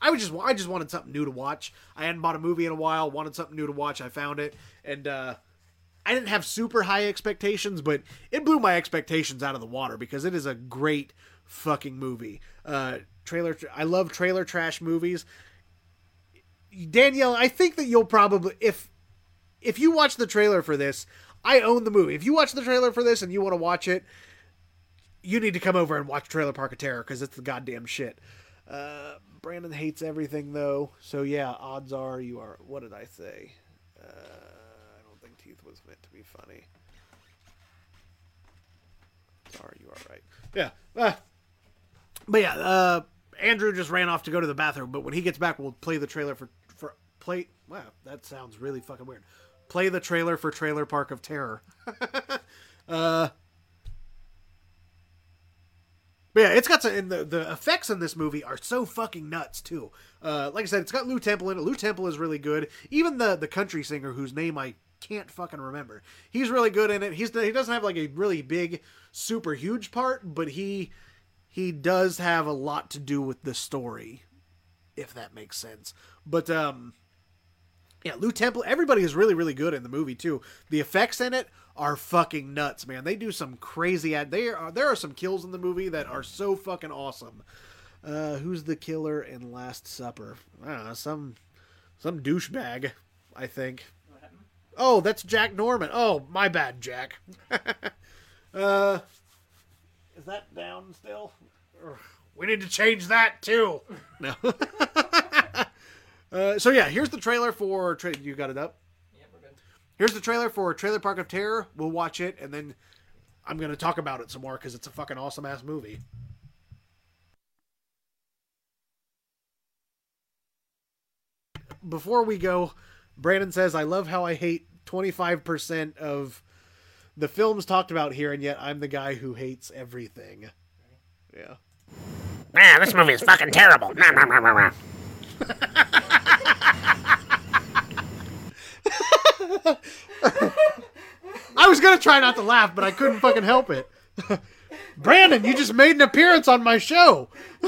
I was just, I just wanted something new to watch. I hadn't bought a movie in a while. Wanted something new to watch. I found it, and uh, I didn't have super high expectations, but it blew my expectations out of the water because it is a great fucking movie. Uh, trailer, I love trailer trash movies. Danielle, I think that you'll probably if if you watch the trailer for this, I own the movie. If you watch the trailer for this and you want to watch it, you need to come over and watch Trailer Park of Terror because it's the goddamn shit. Uh, Brandon hates everything though, so yeah, odds are you are. What did I say? Uh, I don't think Teeth was meant to be funny. Sorry, you are right. Yeah. Uh, but yeah, uh, Andrew just ran off to go to the bathroom. But when he gets back, we'll play the trailer for for play. Wow, that sounds really fucking weird. Play the trailer for Trailer Park of Terror. uh, but yeah, it's got some, the, the effects in this movie are so fucking nuts too. Uh, like I said, it's got Lew Temple in it. Lew Temple is really good. Even the the country singer whose name I can't fucking remember, he's really good in it. He's he doesn't have like a really big, super huge part, but he he does have a lot to do with the story, if that makes sense. But um, yeah, Lew Temple. Everybody is really really good in the movie too. The effects in it are fucking nuts, man. They do some crazy ad. They are there are some kills in the movie that are so fucking awesome. Uh, who's the killer in Last Supper? I don't know, some some douchebag, I think. Oh, that's Jack Norman. Oh, my bad, Jack. uh, is that down still? We need to change that too. No. uh, so yeah, here's the trailer for. Tra- you got it up. Here's the trailer for Trailer Park of Terror. We'll watch it, and then I'm going to talk about it some more because it's a fucking awesome ass movie. Before we go, Brandon says, I love how I hate 25% of the films talked about here, and yet I'm the guy who hates everything. Yeah. Man, this movie is fucking terrible. Nah, nah, nah, nah, nah. I was gonna try not to laugh, but I couldn't fucking help it. Brandon, you just made an appearance on my show.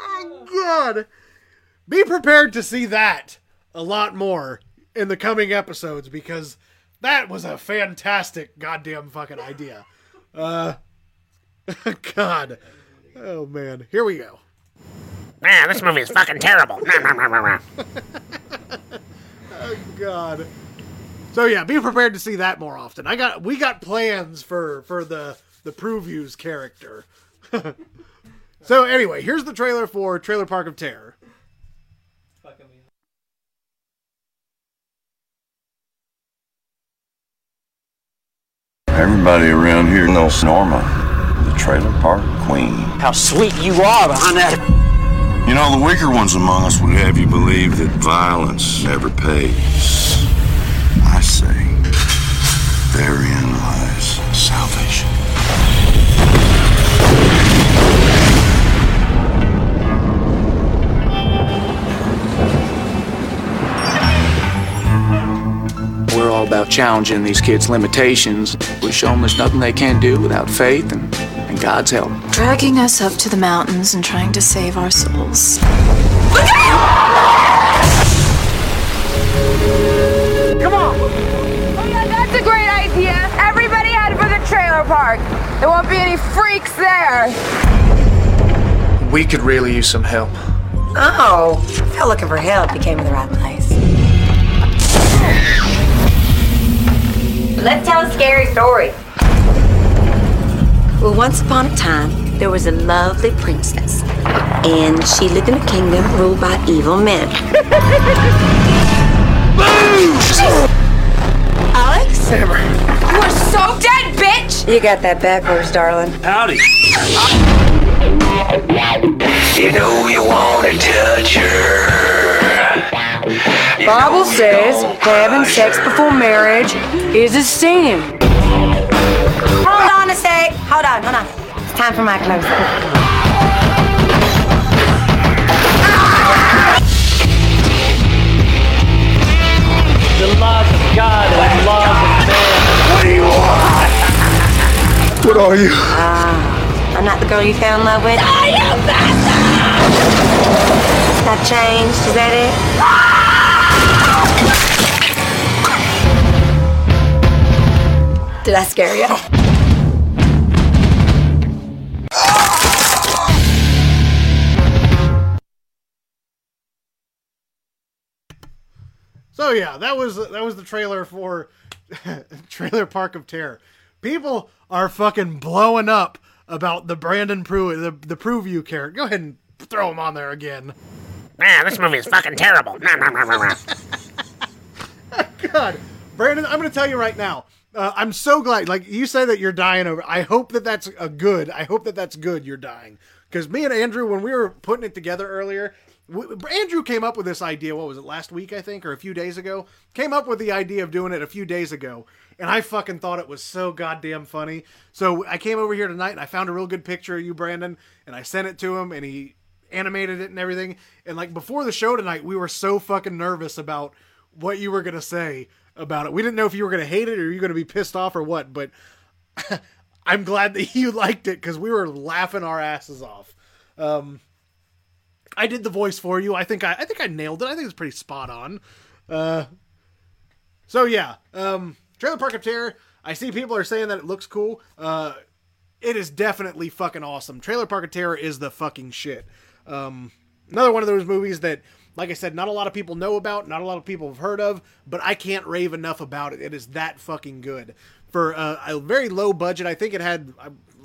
oh God! Be prepared to see that a lot more in the coming episodes because that was a fantastic goddamn fucking idea. Uh, God. Oh man, here we go. Man, this movie is fucking terrible. Oh God. So yeah, be prepared to see that more often. I got we got plans for for the the previews character. so anyway, here's the trailer for Trailer Park of Terror. Everybody around here knows Norma, the trailer park queen. How sweet you are behind that. You know, the weaker ones among us would have you believe that violence never pays. I say, therein lies salvation. We're all about challenging these kids' limitations. We show them there's nothing they can't do without faith and, and God's help. Dragging us up to the mountains and trying to save our souls. Come on. Oh yeah, that's a great idea. Everybody head for the trailer park. There won't be any freaks there. We could really use some help. Oh, if you're looking for help, you came to the right place. Let's tell a scary story. Well, once upon a time, there was a lovely princess, and she lived in a kingdom ruled by evil men. Alex? You are so dead, bitch! You got that backwards, darling. Howdy. You know you wanna touch her. Bible says having sex before marriage is a sin. Hold on a. Hold on, hold on. It's time for my close. The laws of God and the laws of man. What do you want? What are you? Ah, I'm not the girl you fell in love with. Are you bastard? I've changed. Is that it? Did I scare you? So yeah, that was that was the trailer for Trailer Park of Terror. People are fucking blowing up about the Brandon Pruitt, the the preview character. Go ahead and throw him on there again. Man, this movie is fucking terrible. God, Brandon, I'm going to tell you right now. Uh, I'm so glad. Like you say that you're dying over. I hope that that's a good. I hope that that's good. You're dying because me and Andrew, when we were putting it together earlier, Andrew came up with this idea. What was it last week? I think, or a few days ago. Came up with the idea of doing it a few days ago, and I fucking thought it was so goddamn funny. So I came over here tonight and I found a real good picture of you, Brandon, and I sent it to him, and he animated it and everything. And like before the show tonight, we were so fucking nervous about what you were gonna say about it. We didn't know if you were gonna hate it or you were gonna be pissed off or what, but I'm glad that you liked it because we were laughing our asses off. Um, I did the voice for you. I think I, I think I nailed it. I think it's pretty spot on. Uh, so yeah, um, Trailer Park of Terror. I see people are saying that it looks cool. Uh, it is definitely fucking awesome. Trailer Park of Terror is the fucking shit. Um, another one of those movies that, like I said, not a lot of people know about, not a lot of people have heard of, but I can't rave enough about it. It is that fucking good. For uh, a very low budget, I think it had,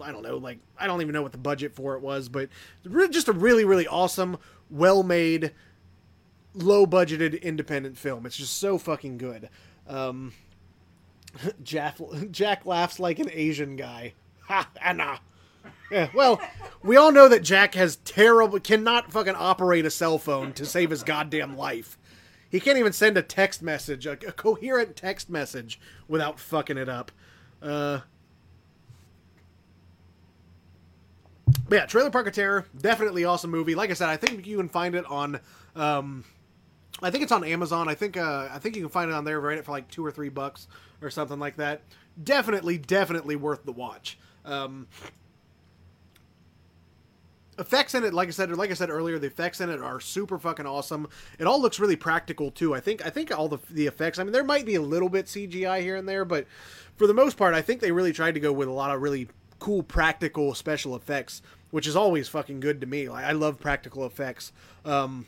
I, don't know, like, I don't even know what the budget for it was, but just a really, really awesome, well made, low budgeted independent film. It's just so fucking good. Um, Jack, Jack laughs like an Asian guy. Ha, Anna. Yeah, well, we all know that Jack has terrible, cannot fucking operate a cell phone to save his goddamn life. He can't even send a text message, a, a coherent text message, without fucking it up. Uh, but yeah, Trailer Park of Terror, definitely awesome movie. Like I said, I think you can find it on, um, I think it's on Amazon. I think, uh, I think you can find it on there, it for like two or three bucks or something like that. Definitely, definitely worth the watch. Um, effects in it, like I said, like I said earlier, the effects in it are super fucking awesome. It all looks really practical too. I think I think all the the effects. I mean, there might be a little bit CGI here and there, but for the most part, I think they really tried to go with a lot of really cool practical special effects, which is always fucking good to me. Like I love practical effects. Um,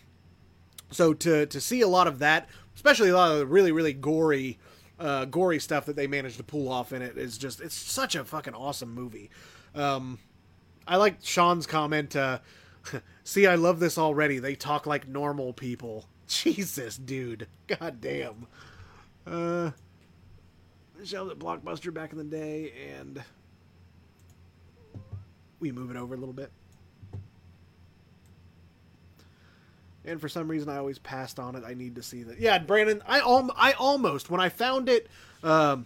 so to to see a lot of that, especially a lot of the really really gory. Uh, gory stuff that they managed to pull off in it is just it's such a fucking awesome movie. Um, I like Sean's comment. Uh, See, I love this already. They talk like normal people. Jesus, dude. God damn. Uh, shelved at Blockbuster back in the day, and we move it over a little bit. And for some reason, I always passed on it. I need to see that. Yeah, Brandon, I al- I almost when I found it, um,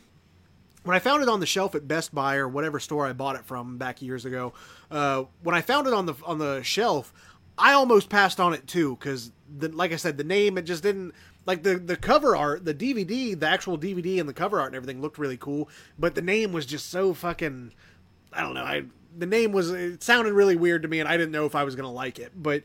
when I found it on the shelf at Best Buy or whatever store I bought it from back years ago, uh, when I found it on the on the shelf, I almost passed on it too because, like I said, the name it just didn't like the the cover art, the DVD, the actual DVD and the cover art and everything looked really cool, but the name was just so fucking, I don't know, I the name was it sounded really weird to me and I didn't know if I was gonna like it, but.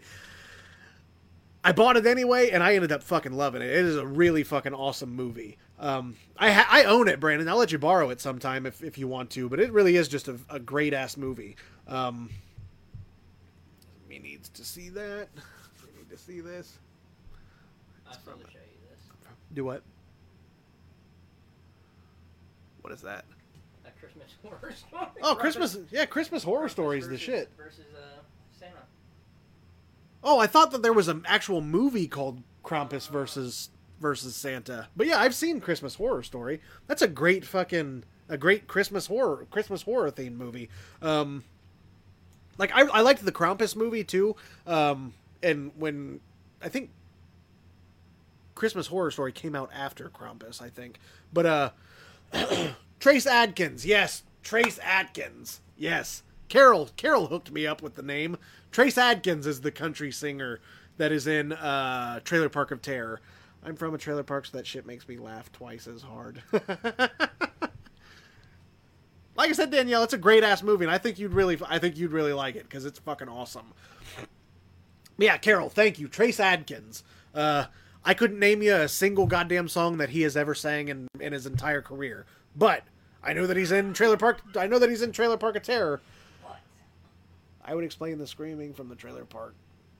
I bought it anyway, and I ended up fucking loving it. It is a really fucking awesome movie. Um, I ha- I own it, Brandon. I'll let you borrow it sometime if, if you want to, but it really is just a, a great ass movie. Um, me needs to see that. We need to see this. I'll still show you this. Do what? What is that? Christmas horror story. Oh, Christmas! Yeah, Christmas horror stories. The shit. Versus uh, Santa. Oh, I thought that there was an actual movie called Krampus versus versus Santa. But yeah, I've seen Christmas Horror Story. That's a great fucking a great Christmas horror Christmas horror themed movie. Um, like I I liked the Krampus movie too. Um, and when I think Christmas Horror Story came out after Krampus, I think. But uh, Trace Adkins, yes, Trace Adkins, yes. Carol Carol hooked me up with the name. Trace Adkins is the country singer that is in uh, Trailer Park of Terror. I'm from a trailer park, so that shit makes me laugh twice as hard. like I said, Danielle, it's a great ass movie, and I think you'd really, I think you'd really like it because it's fucking awesome. Yeah, Carol, thank you, Trace Adkins. Uh, I couldn't name you a single goddamn song that he has ever sang in in his entire career, but I know that he's in Trailer Park. I know that he's in Trailer Park of Terror. What? I would explain the screaming from the trailer park.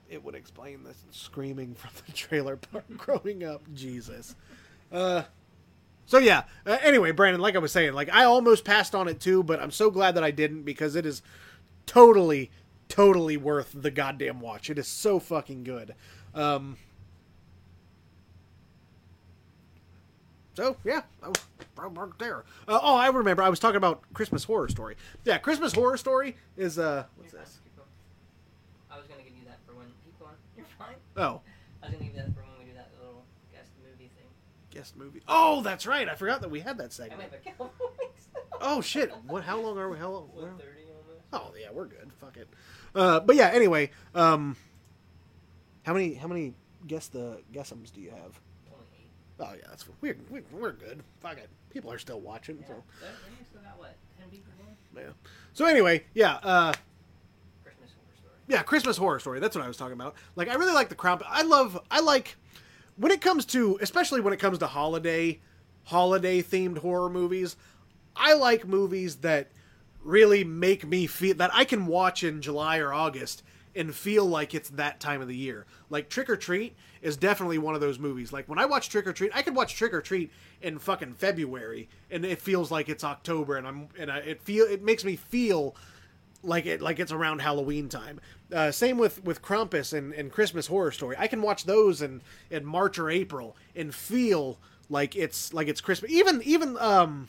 It would explain the screaming from the trailer park growing up. Jesus. Uh, so yeah. Uh, anyway, Brandon, like I was saying, like I almost passed on it too, but I'm so glad that I didn't because it is totally, totally worth the goddamn watch. It is so fucking good. Um, so yeah, I was right there. Uh, oh, I remember. I was talking about Christmas Horror Story. Yeah, Christmas Horror Story is uh, what's this? I was gonna give you that for when going. You're fine. Oh, I was gonna give you that for when we do that little guest movie thing. guest movie. Oh, that's right. I forgot that we had that segment. might have a couple weeks. Oh shit! What? How long are we? How long? One thirty almost. Oh yeah, we're good. Fuck it. Uh, but yeah. Anyway, um, how many how many guess the guessums do you have? Oh yeah, that's we're we're, we're good. Fuck it. People are still watching. Yeah. So still got what? Yeah. So anyway, yeah. Uh, Christmas horror story. yeah, Christmas horror story. That's what I was talking about. Like, I really like the crown. I love. I like when it comes to, especially when it comes to holiday, holiday themed horror movies. I like movies that really make me feel that I can watch in July or August and feel like it's that time of the year. Like Trick or Treat is definitely one of those movies. Like when I watch Trick or Treat, I could watch Trick or Treat in fucking February and it feels like it's October and I'm and I, it feel it makes me feel like it like it's around Halloween time. Uh, same with with Krampus and, and Christmas Horror Story. I can watch those in in March or April and feel like it's like it's Christmas. Even even um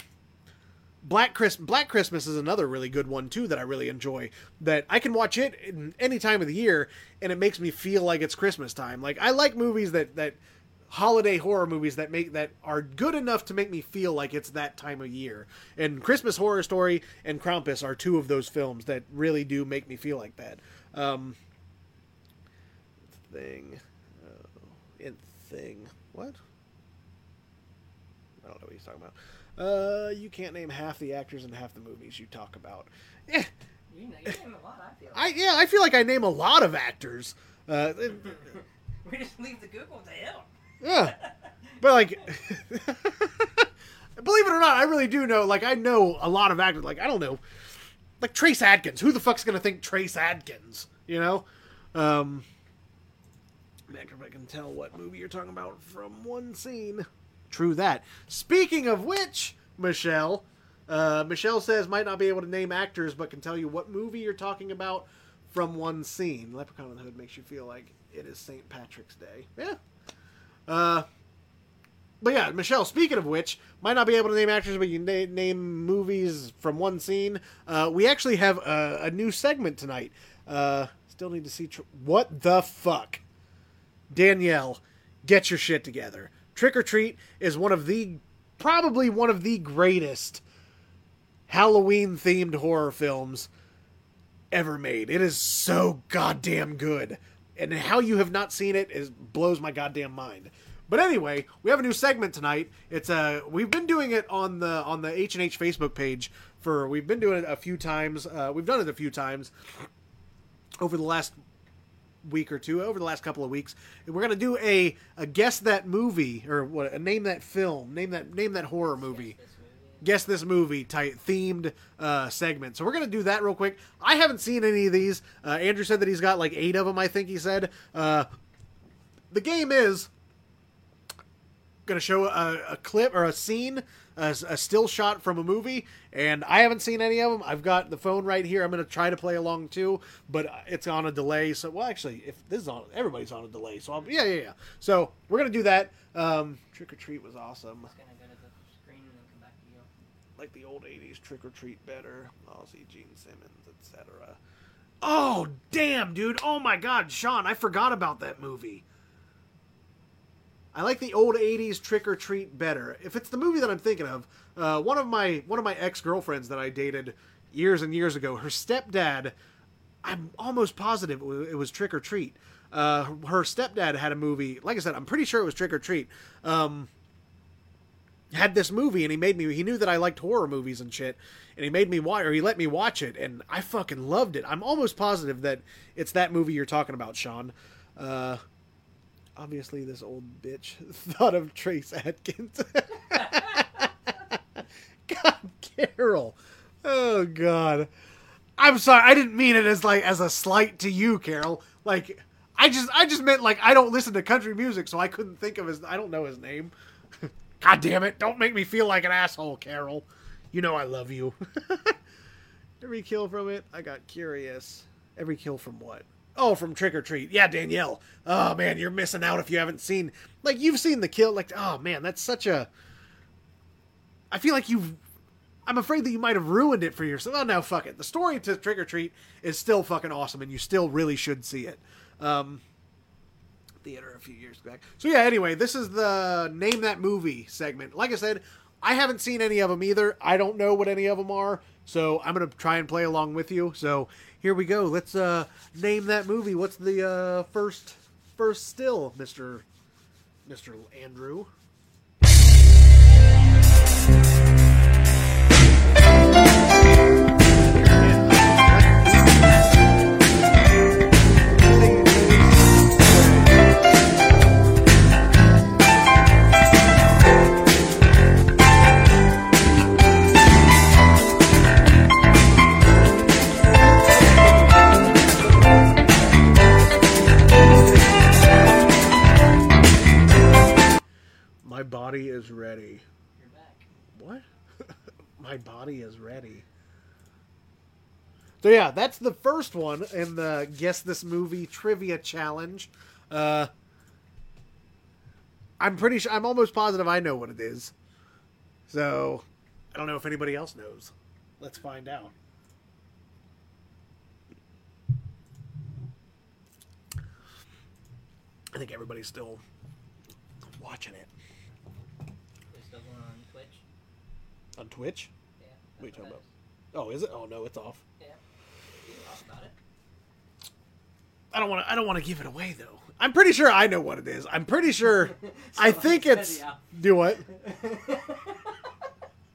Black Chris Black Christmas is another really good one too that I really enjoy. That I can watch it any time of the year and it makes me feel like it's Christmas time. Like I like movies that that holiday horror movies that make that are good enough to make me feel like it's that time of year. And Christmas Horror Story and Krampus are two of those films that really do make me feel like that. Um, thing, in thing, what? I don't know what he's talking about. Uh, you can't name half the actors in half the movies you talk about. Eh, You know, you name a lot. I feel. I yeah, I feel like I name a lot of actors. Uh, we just leave the Google to him. Yeah. But like believe it or not, I really do know like I know a lot of actors like I don't know like Trace Adkins. Who the fuck's gonna think Trace Adkins? You know? Um Imagine if I can tell what movie you're talking about from one scene. True that. Speaking of which, Michelle, uh, Michelle says might not be able to name actors, but can tell you what movie you're talking about from one scene. Leprechaun in the Hood makes you feel like it is St. Patrick's Day. Yeah. Uh, but yeah, Michelle. Speaking of which, might not be able to name actors, but you na- name movies from one scene. Uh, we actually have a, a new segment tonight. Uh, still need to see tr- what the fuck. Danielle, get your shit together. Trick or Treat is one of the probably one of the greatest Halloween themed horror films ever made. It is so goddamn good. And how you have not seen it is blows my goddamn mind. But anyway, we have a new segment tonight. It's uh we've been doing it on the on the H and H Facebook page for we've been doing it a few times. Uh, we've done it a few times over the last week or two, over the last couple of weeks. We're gonna do a a guess that movie or what a name that film, name that name that horror movie guess this movie type themed uh, segment. So we're gonna do that real quick. I haven't seen any of these. Uh, Andrew said that he's got like eight of them. I think he said. Uh, the game is gonna show a, a clip or a scene, a, a still shot from a movie, and I haven't seen any of them. I've got the phone right here. I'm gonna try to play along too, but it's on a delay. So well, actually, if this is on, everybody's on a delay. So I'll, yeah, yeah, yeah. So we're gonna do that. Um, Trick or Treat was awesome It's gonna go to the screen and then come back to you. like the old 80s trick or treat better ozzy gene simmons etc oh damn dude oh my god sean i forgot about that movie i like the old 80s trick or treat better if it's the movie that i'm thinking of uh, one of my one of my ex-girlfriends that i dated years and years ago her stepdad i'm almost positive it was, it was trick or treat uh, her stepdad had a movie like i said i'm pretty sure it was trick or treat um, had this movie and he made me he knew that I liked horror movies and shit and he made me watch or he let me watch it and I fucking loved it. I'm almost positive that it's that movie you're talking about, Sean. Uh obviously this old bitch thought of Trace Adkins. god, Carol. Oh god. I'm sorry. I didn't mean it as like as a slight to you, Carol. Like I just I just meant like I don't listen to country music, so I couldn't think of his I don't know his name. God damn it! Don't make me feel like an asshole, Carol. You know I love you. Every kill from it, I got curious. Every kill from what? Oh, from Trick or Treat. Yeah, Danielle. Oh man, you're missing out if you haven't seen. Like you've seen the kill. Like oh man, that's such a. I feel like you've. I'm afraid that you might have ruined it for yourself. Oh no, fuck it. The story to Trick or Treat is still fucking awesome, and you still really should see it. Um, theater a few years back. So yeah. Anyway, this is the name that movie segment. Like I said, I haven't seen any of them either. I don't know what any of them are, so I'm gonna try and play along with you. So here we go. Let's uh, name that movie. What's the uh, first first still, Mister Mister Andrew? Body is ready. You're back. What? My body is ready. So yeah, that's the first one in the guess this movie trivia challenge. Uh, I'm pretty sure. I'm almost positive I know what it is. So I don't know if anybody else knows. Let's find out. I think everybody's still watching it We're still going on Twitch. On Twitch. Yeah. What are you talking about? Oh, is it? Oh no, it's off. Yeah. You can talk about it. I don't want to. I don't want to give it away though. I'm pretty sure I know what it is. I'm pretty sure. I think it's. Do what?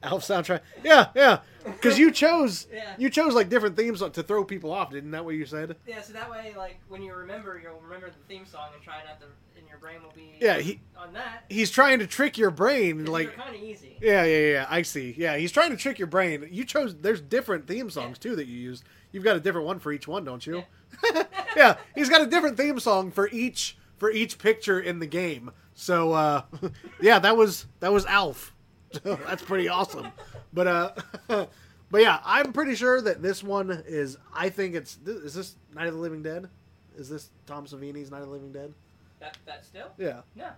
Elf soundtrack. Yeah, yeah. Because you chose. Yeah. You chose like different themes to throw people off. Didn't that what you said? Yeah, so that way, like, when you remember, you'll remember the theme song and try not to, and your brain will be Yeah, he- on that. He's trying to trick your brain. Like, kind of easy. Yeah, yeah, yeah. I see. Yeah, he's trying to trick your brain. You chose. There's different theme songs too that you use. You've got a different one for each one, don't you? Yeah. he's got a different theme song for each for each picture in the game. So uh, yeah, that was that was Alf. That's pretty awesome. But uh, but yeah, I'm pretty sure that this one is. I think it's. Is this Night of the Living Dead? Is this Tom Savini's Night of the Living Dead? That that still? Yeah. No.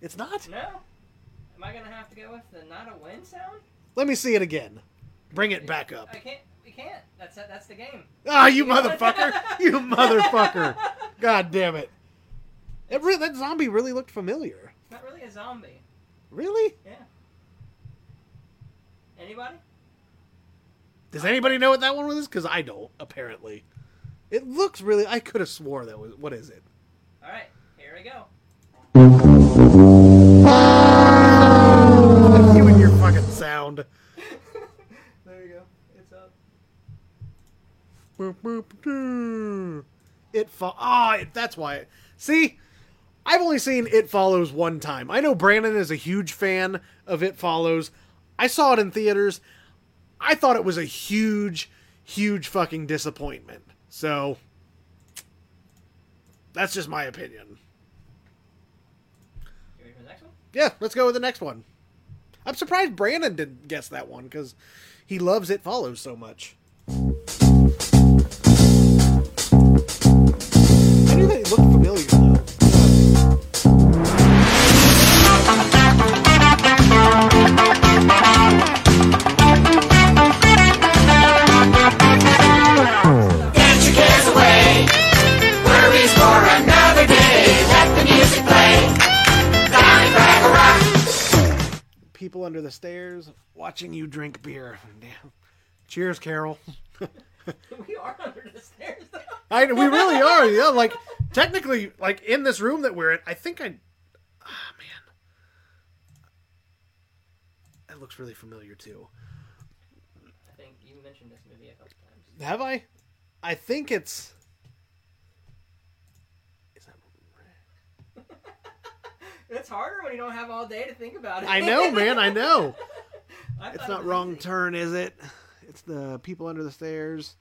It's not. No. Am I gonna have to go with the not a win sound? Let me see it again. Bring it back up. I can't. We can't. That's that's the game. Ah, you motherfucker! You motherfucker! God damn it! It that zombie really looked familiar. It's not really a zombie. Really? Yeah. Anybody? Does anybody know what that one was? Because I don't. Apparently, it looks really. I could have swore that was. What is it? All right. Here we go. You and your fucking sound. There you go. It's up. Boop, boop, doo. It fo- oh, ah, that's why. See, I've only seen It Follows one time. I know Brandon is a huge fan of It Follows. I saw it in theaters. I thought it was a huge, huge fucking disappointment. So that's just my opinion. You ready for the next one? Yeah, let's go with the next one. I'm surprised Brandon didn't guess that one because he loves It Follows so much. I knew that it looked familiar though. People under the stairs watching you drink beer. Damn. Cheers, Carol. we are under the stairs. Though. I we really are. Yeah, like technically, like in this room that we're in, I think I. Ah, man, that looks really familiar too. I think you mentioned this movie a couple times. Have I? I think it's. It's harder when you don't have all day to think about it. I know, man. I know. I It's not it wrong easy. turn, is it? It's the people under the stairs.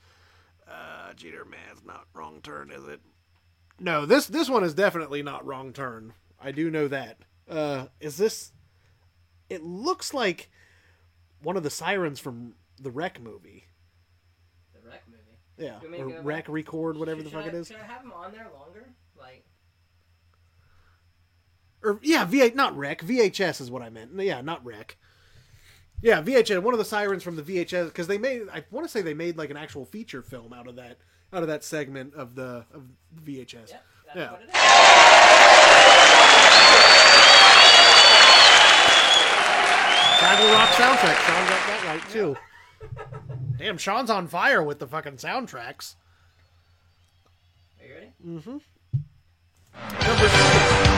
Uh, Jeter, man, it's not wrong turn, is it? No, this this one is definitely not wrong turn. I do know that. Uh, is this? It looks like one of the sirens from the Wreck movie. The wreck movie. Yeah, Do we or make a- record, whatever Should- the fuck should it I- is. Should I have them on there longer? Like, Or yeah, V8, not rec. VHS is what I meant. Yeah, not rec. Yeah, VHS. One of the sirens from the VHS because they made. I want to say they made like an actual feature film out of that out of that segment of the of VHS. that's yeah. what it is. Fraggle Rock soundtrack. Sean got that right too. Damn, Sean's on fire with the fucking soundtracks. Are you ready? Mm-hmm. On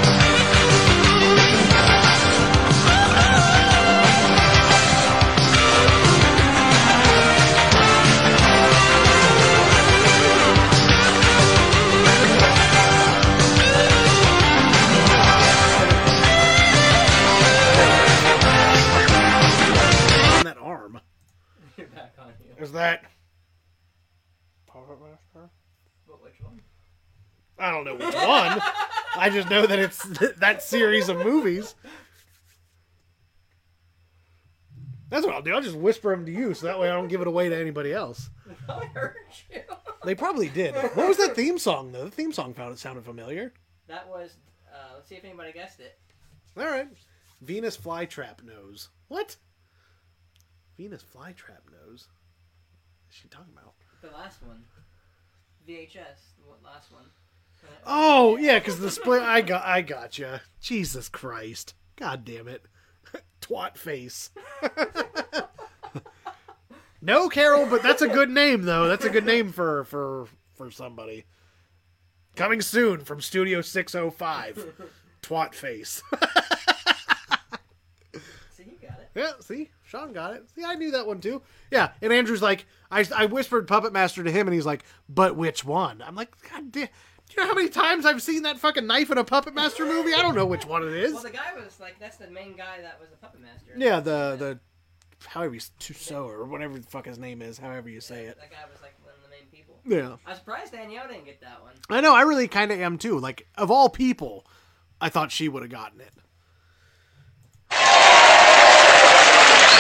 Is that Puppet Master? But which one? I don't know which one. I just know that it's that series of movies. That's what I'll do. I'll just whisper them to you, so that way I don't give it away to anybody else. I heard you. They probably did. What was that theme song though? The theme song found it sounded familiar. That was. Uh, let's see if anybody guessed it. All right, Venus flytrap nose. What? Venus flytrap nose. What's she talking about? The last one. VHS. The last one. Oh yeah, because the split. I got. I got you. Jesus Christ. God damn it. Twat face. no, Carol, but that's a good name though. That's a good name for for for somebody. Coming soon from Studio 605. Twat face. See, you got it. Yeah, see, Sean got it. See, I knew that one too. Yeah, and Andrew's like, I, I whispered Puppet Master to him, and he's like, but which one? I'm like, God damn. Do you know how many times I've seen that fucking knife in a Puppet Master movie? I don't know which one it is. Well, the guy was like, that's the main guy that was the puppet master. Yeah, the the however you Tussaud or whatever the fuck his name is, however you say it. That guy was like one of the main people. Yeah. I was surprised Danielle didn't get that one. I know, I really kind of am too. Like of all people, I thought she would have gotten it. Back on here.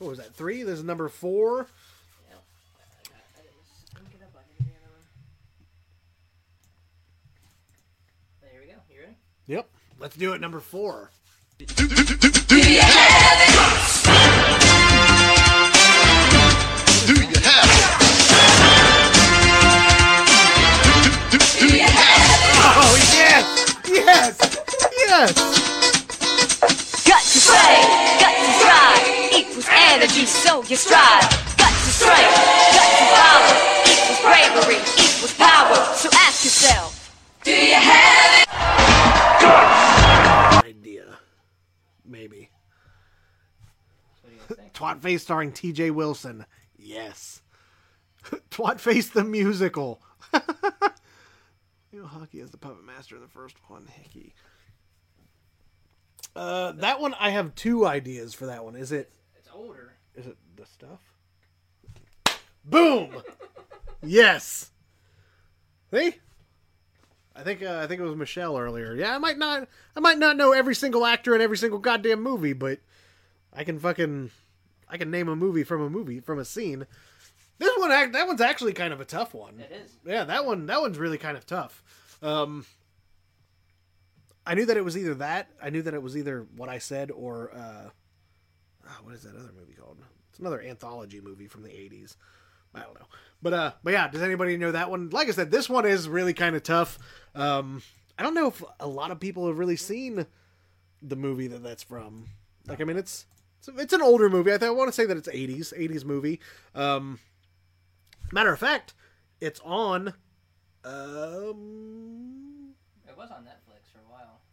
So what was that? Three. This is number four. Yeah. I, got, I it up like I did the other one. There we go. You ready? Yep. Let's do it. Number four. Yes. Guts to strength, guts to strive equals energy, so you strive. Guts to strength, guts to power equals bravery, equals power. So ask yourself, do you have it? Idea, maybe. What do you think? Twat Face starring T.J. Wilson. Yes. Twat Face the musical. you know, Hockey as the puppet master in the first one. Hickey. Uh, that one I have two ideas for that one. Is it? It's older. Is it the stuff? Boom. yes. See. I think uh, I think it was Michelle earlier. Yeah, I might not I might not know every single actor in every single goddamn movie, but I can fucking I can name a movie from a movie from a scene. This one act that one's actually kind of a tough one. It is. Yeah, that one that one's really kind of tough. Um I knew that it was either that, I knew that it was either what I said or uh ah, what is that other movie called? It's another anthology movie from the 80s. I don't know. But uh but yeah, does anybody know that one? Like I said, this one is really kind of tough. Um I don't know if a lot of people have really seen the movie that that's from. Like I mean it's it's, an older movie. I, th- I want to say that it's 80s, 80s movie. Um matter of fact, it's on um It was on Netflix.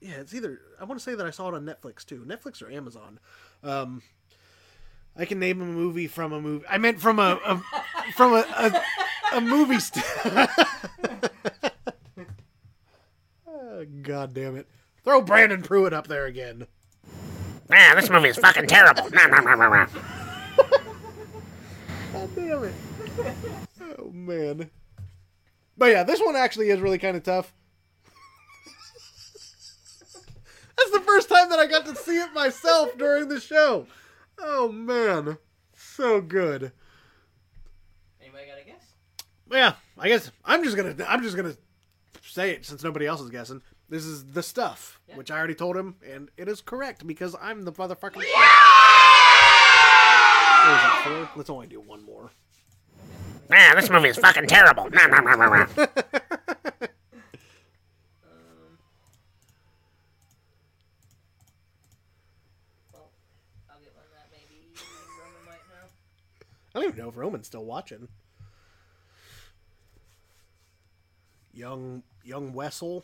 Yeah, it's either I want to say that I saw it on Netflix too, Netflix or Amazon. Um, I can name a movie from a movie. I meant from a, a from a a, a movie. St- oh, God damn it! Throw Brandon Pruitt up there again. Man, this movie is fucking terrible. Nah, nah, nah, nah, nah. God damn it! Oh man. But yeah, this one actually is really kind of tough. That's the first time that I got to see it myself during the show. Oh man, so good. Anybody got a guess? Yeah, I guess I'm just gonna I'm just gonna say it since nobody else is guessing. This is the stuff, which I already told him, and it is correct because I'm the motherfucking. What is it, four? Let's only do one more. Man, this movie is fucking terrible. Nah, nah, nah, nah, nah. I'll get one that maybe Roman might know. I don't even know if Roman's still watching. Young young Wessel.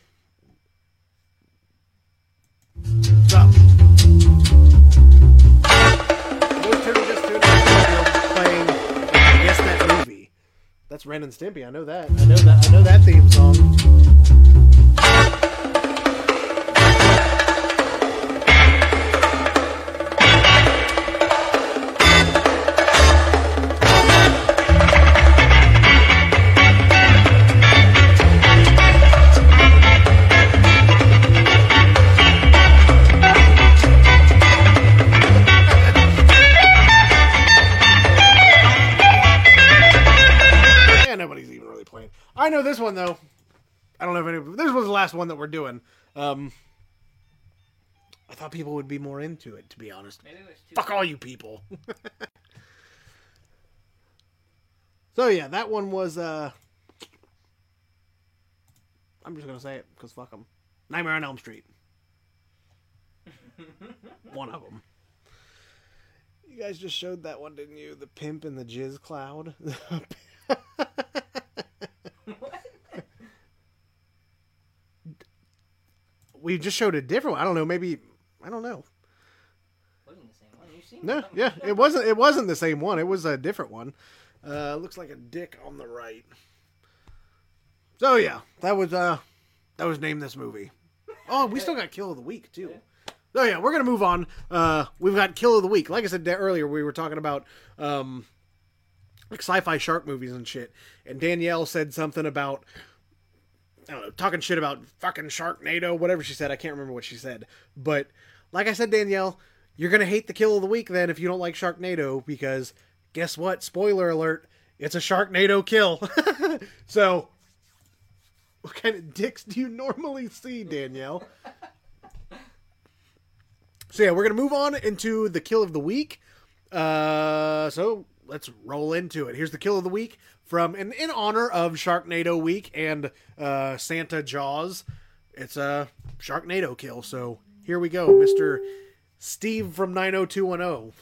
We're playing Guess That Movie. That's Ren and Stimpy. I know that. I know that. I know that theme song. Know this one though. I don't know if any. This was the last one that we're doing. Um, I thought people would be more into it, to be honest. Maybe there's two. Fuck all you people. so yeah, that one was. uh I'm just gonna say it because fuck them. Nightmare on Elm Street. one of them. You guys just showed that one, didn't you? The pimp in the jizz cloud. we just showed a different one. I don't know. Maybe I don't know. Wasn't the same one. You seen No, yeah, it wasn't. It wasn't the same one. It was a different one. Uh, looks like a dick on the right. So yeah, that was uh, that was named this movie. Oh, we still got Kill of the Week too. Oh yeah, we're gonna move on. Uh, we've got Kill of the Week. Like I said earlier, we were talking about um, like sci-fi shark movies and shit. And Danielle said something about I don't know, talking shit about fucking Sharknado, whatever she said. I can't remember what she said. But like I said, Danielle, you're gonna hate the kill of the week then if you don't like Sharknado because guess what? Spoiler alert, it's a Sharknado kill. so what kind of dicks do you normally see, Danielle? So yeah, we're gonna move on into the kill of the week. Uh, so let's roll into it. Here's the kill of the week from in, in honor of Sharknado week and uh, Santa Jaws. It's a Sharknado kill. So here we go, Mister Steve from 90210.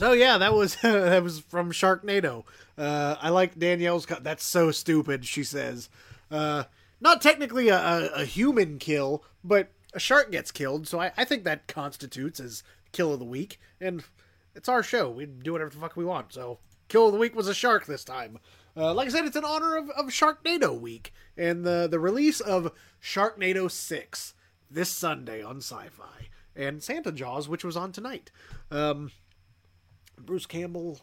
So yeah, that was that was from Sharknado. Uh, I like Danielle's. Co- That's so stupid. She says, uh, not technically a, a, a human kill, but a shark gets killed. So I, I think that constitutes as kill of the week. And it's our show. We do whatever the fuck we want. So kill of the week was a shark this time. Uh, like I said, it's in honor of, of Sharknado week and the the release of Sharknado Six this Sunday on Syfy and Santa Jaws, which was on tonight. Um, Bruce Campbell,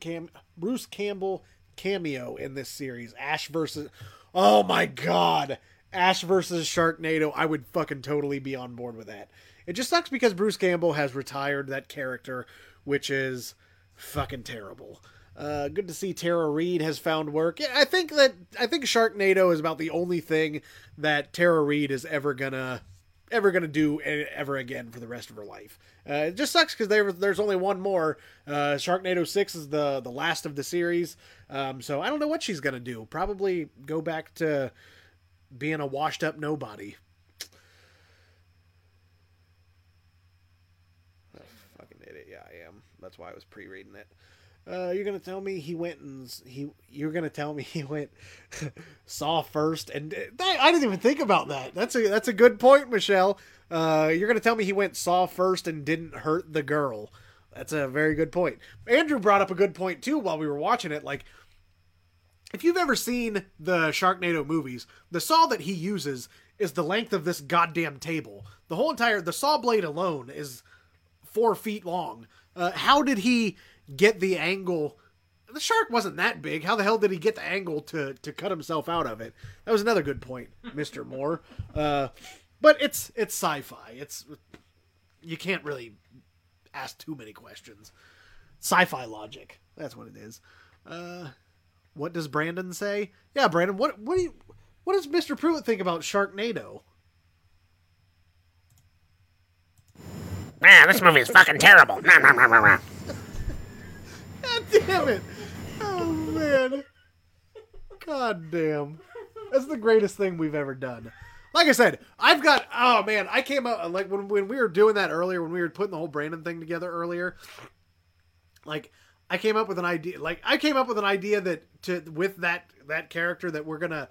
Cam, Bruce Campbell cameo in this series. Ash versus, oh my god, Ash versus Sharknado. I would fucking totally be on board with that. It just sucks because Bruce Campbell has retired that character, which is fucking terrible. Uh, good to see Tara Reid has found work. I think that I think Sharknado is about the only thing that Tara Reid is ever gonna ever gonna do e- ever again for the rest of her life. Uh, it just sucks because there, there's only one more. Uh, Sharknado Six is the the last of the series, um, so I don't know what she's gonna do. Probably go back to being a washed up nobody. Oh, fucking idiot. Yeah, I am. That's why I was pre-reading it. Uh, you're gonna tell me he went and he. You're gonna tell me he went saw first, and uh, that, I didn't even think about that. That's a that's a good point, Michelle. Uh, you're gonna tell me he went saw first and didn't hurt the girl. That's a very good point. Andrew brought up a good point too while we were watching it. Like, if you've ever seen the Sharknado movies, the saw that he uses is the length of this goddamn table. The whole entire the saw blade alone is four feet long. Uh, how did he get the angle? The shark wasn't that big. How the hell did he get the angle to to cut himself out of it? That was another good point, Mister Moore. Uh, but it's it's sci-fi. It's you can't really ask too many questions. Sci-fi logic. That's what it is. Uh, what does Brandon say? Yeah, Brandon. What what do you what does Mister Pruitt think about Sharknado? Man, this movie is fucking terrible. Nah, nah, nah, nah, nah. God damn it! Oh man! God damn! That's the greatest thing we've ever done. Like I said, I've got. Oh man, I came out like when when we were doing that earlier, when we were putting the whole Brandon thing together earlier. Like I came up with an idea. Like I came up with an idea that to with that that character that we're gonna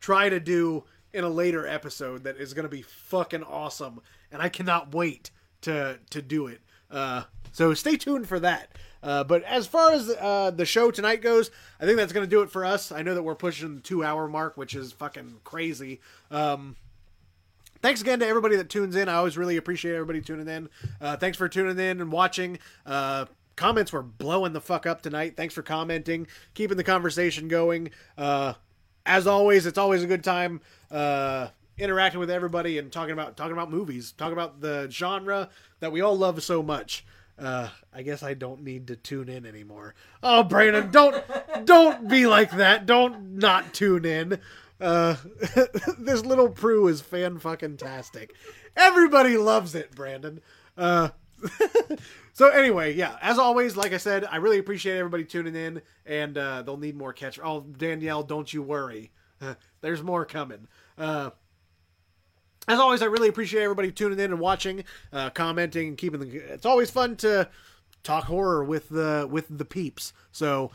try to do in a later episode that is gonna be fucking awesome, and I cannot wait to to do it. Uh, so stay tuned for that. Uh, but as far as uh, the show tonight goes, I think that's going to do it for us. I know that we're pushing the two hour mark, which is fucking crazy. Um, thanks again to everybody that tunes in. I always really appreciate everybody tuning in. Uh, thanks for tuning in and watching. Uh, comments were blowing the fuck up tonight. Thanks for commenting, keeping the conversation going. Uh, as always, it's always a good time uh, interacting with everybody and talking about talking about movies, talking about the genre that we all love so much. Uh, I guess I don't need to tune in anymore. Oh, Brandon, don't don't be like that. Don't not tune in. Uh, this little Prue is fan fucking tastic. Everybody loves it, Brandon. Uh, so anyway, yeah. As always, like I said, I really appreciate everybody tuning in, and uh, they'll need more catch. Oh, Danielle, don't you worry. There's more coming. Uh, as always, I really appreciate everybody tuning in and watching, uh, commenting, and keeping the. It's always fun to talk horror with the with the peeps. So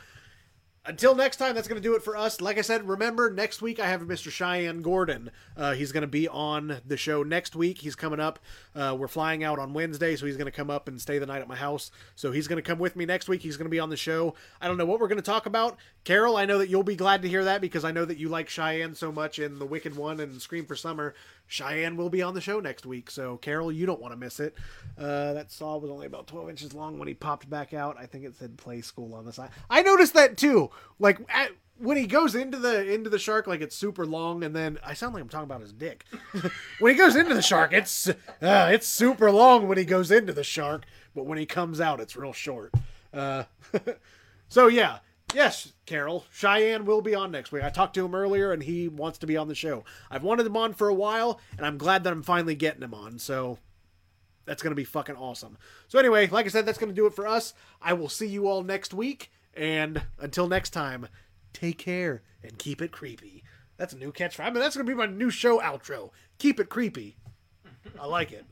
until next time, that's going to do it for us. Like I said, remember next week I have Mr. Cheyenne Gordon. Uh, he's going to be on the show next week. He's coming up. Uh, we're flying out on Wednesday, so he's going to come up and stay the night at my house. So he's going to come with me next week. He's going to be on the show. I don't know what we're going to talk about. Carol, I know that you'll be glad to hear that because I know that you like Cheyenne so much in The Wicked One and Scream for Summer. Cheyenne will be on the show next week. So Carol, you don't want to miss it. Uh, that saw was only about 12 inches long when he popped back out. I think it said play school on the side. I noticed that too. Like at, when he goes into the into the shark, like it's super long, and then I sound like I'm talking about his dick. when he goes into the shark, it's uh, it's super long when he goes into the shark, but when he comes out, it's real short. Uh, so yeah, yes, Carol, Cheyenne will be on next week. I talked to him earlier, and he wants to be on the show. I've wanted him on for a while, and I'm glad that I'm finally getting him on. So that's going to be fucking awesome. So anyway, like I said, that's going to do it for us. I will see you all next week, and until next time, take care and keep it creepy. That's a new catchphrase. I mean, that's going to be my new show outro. Keep it creepy. I like it.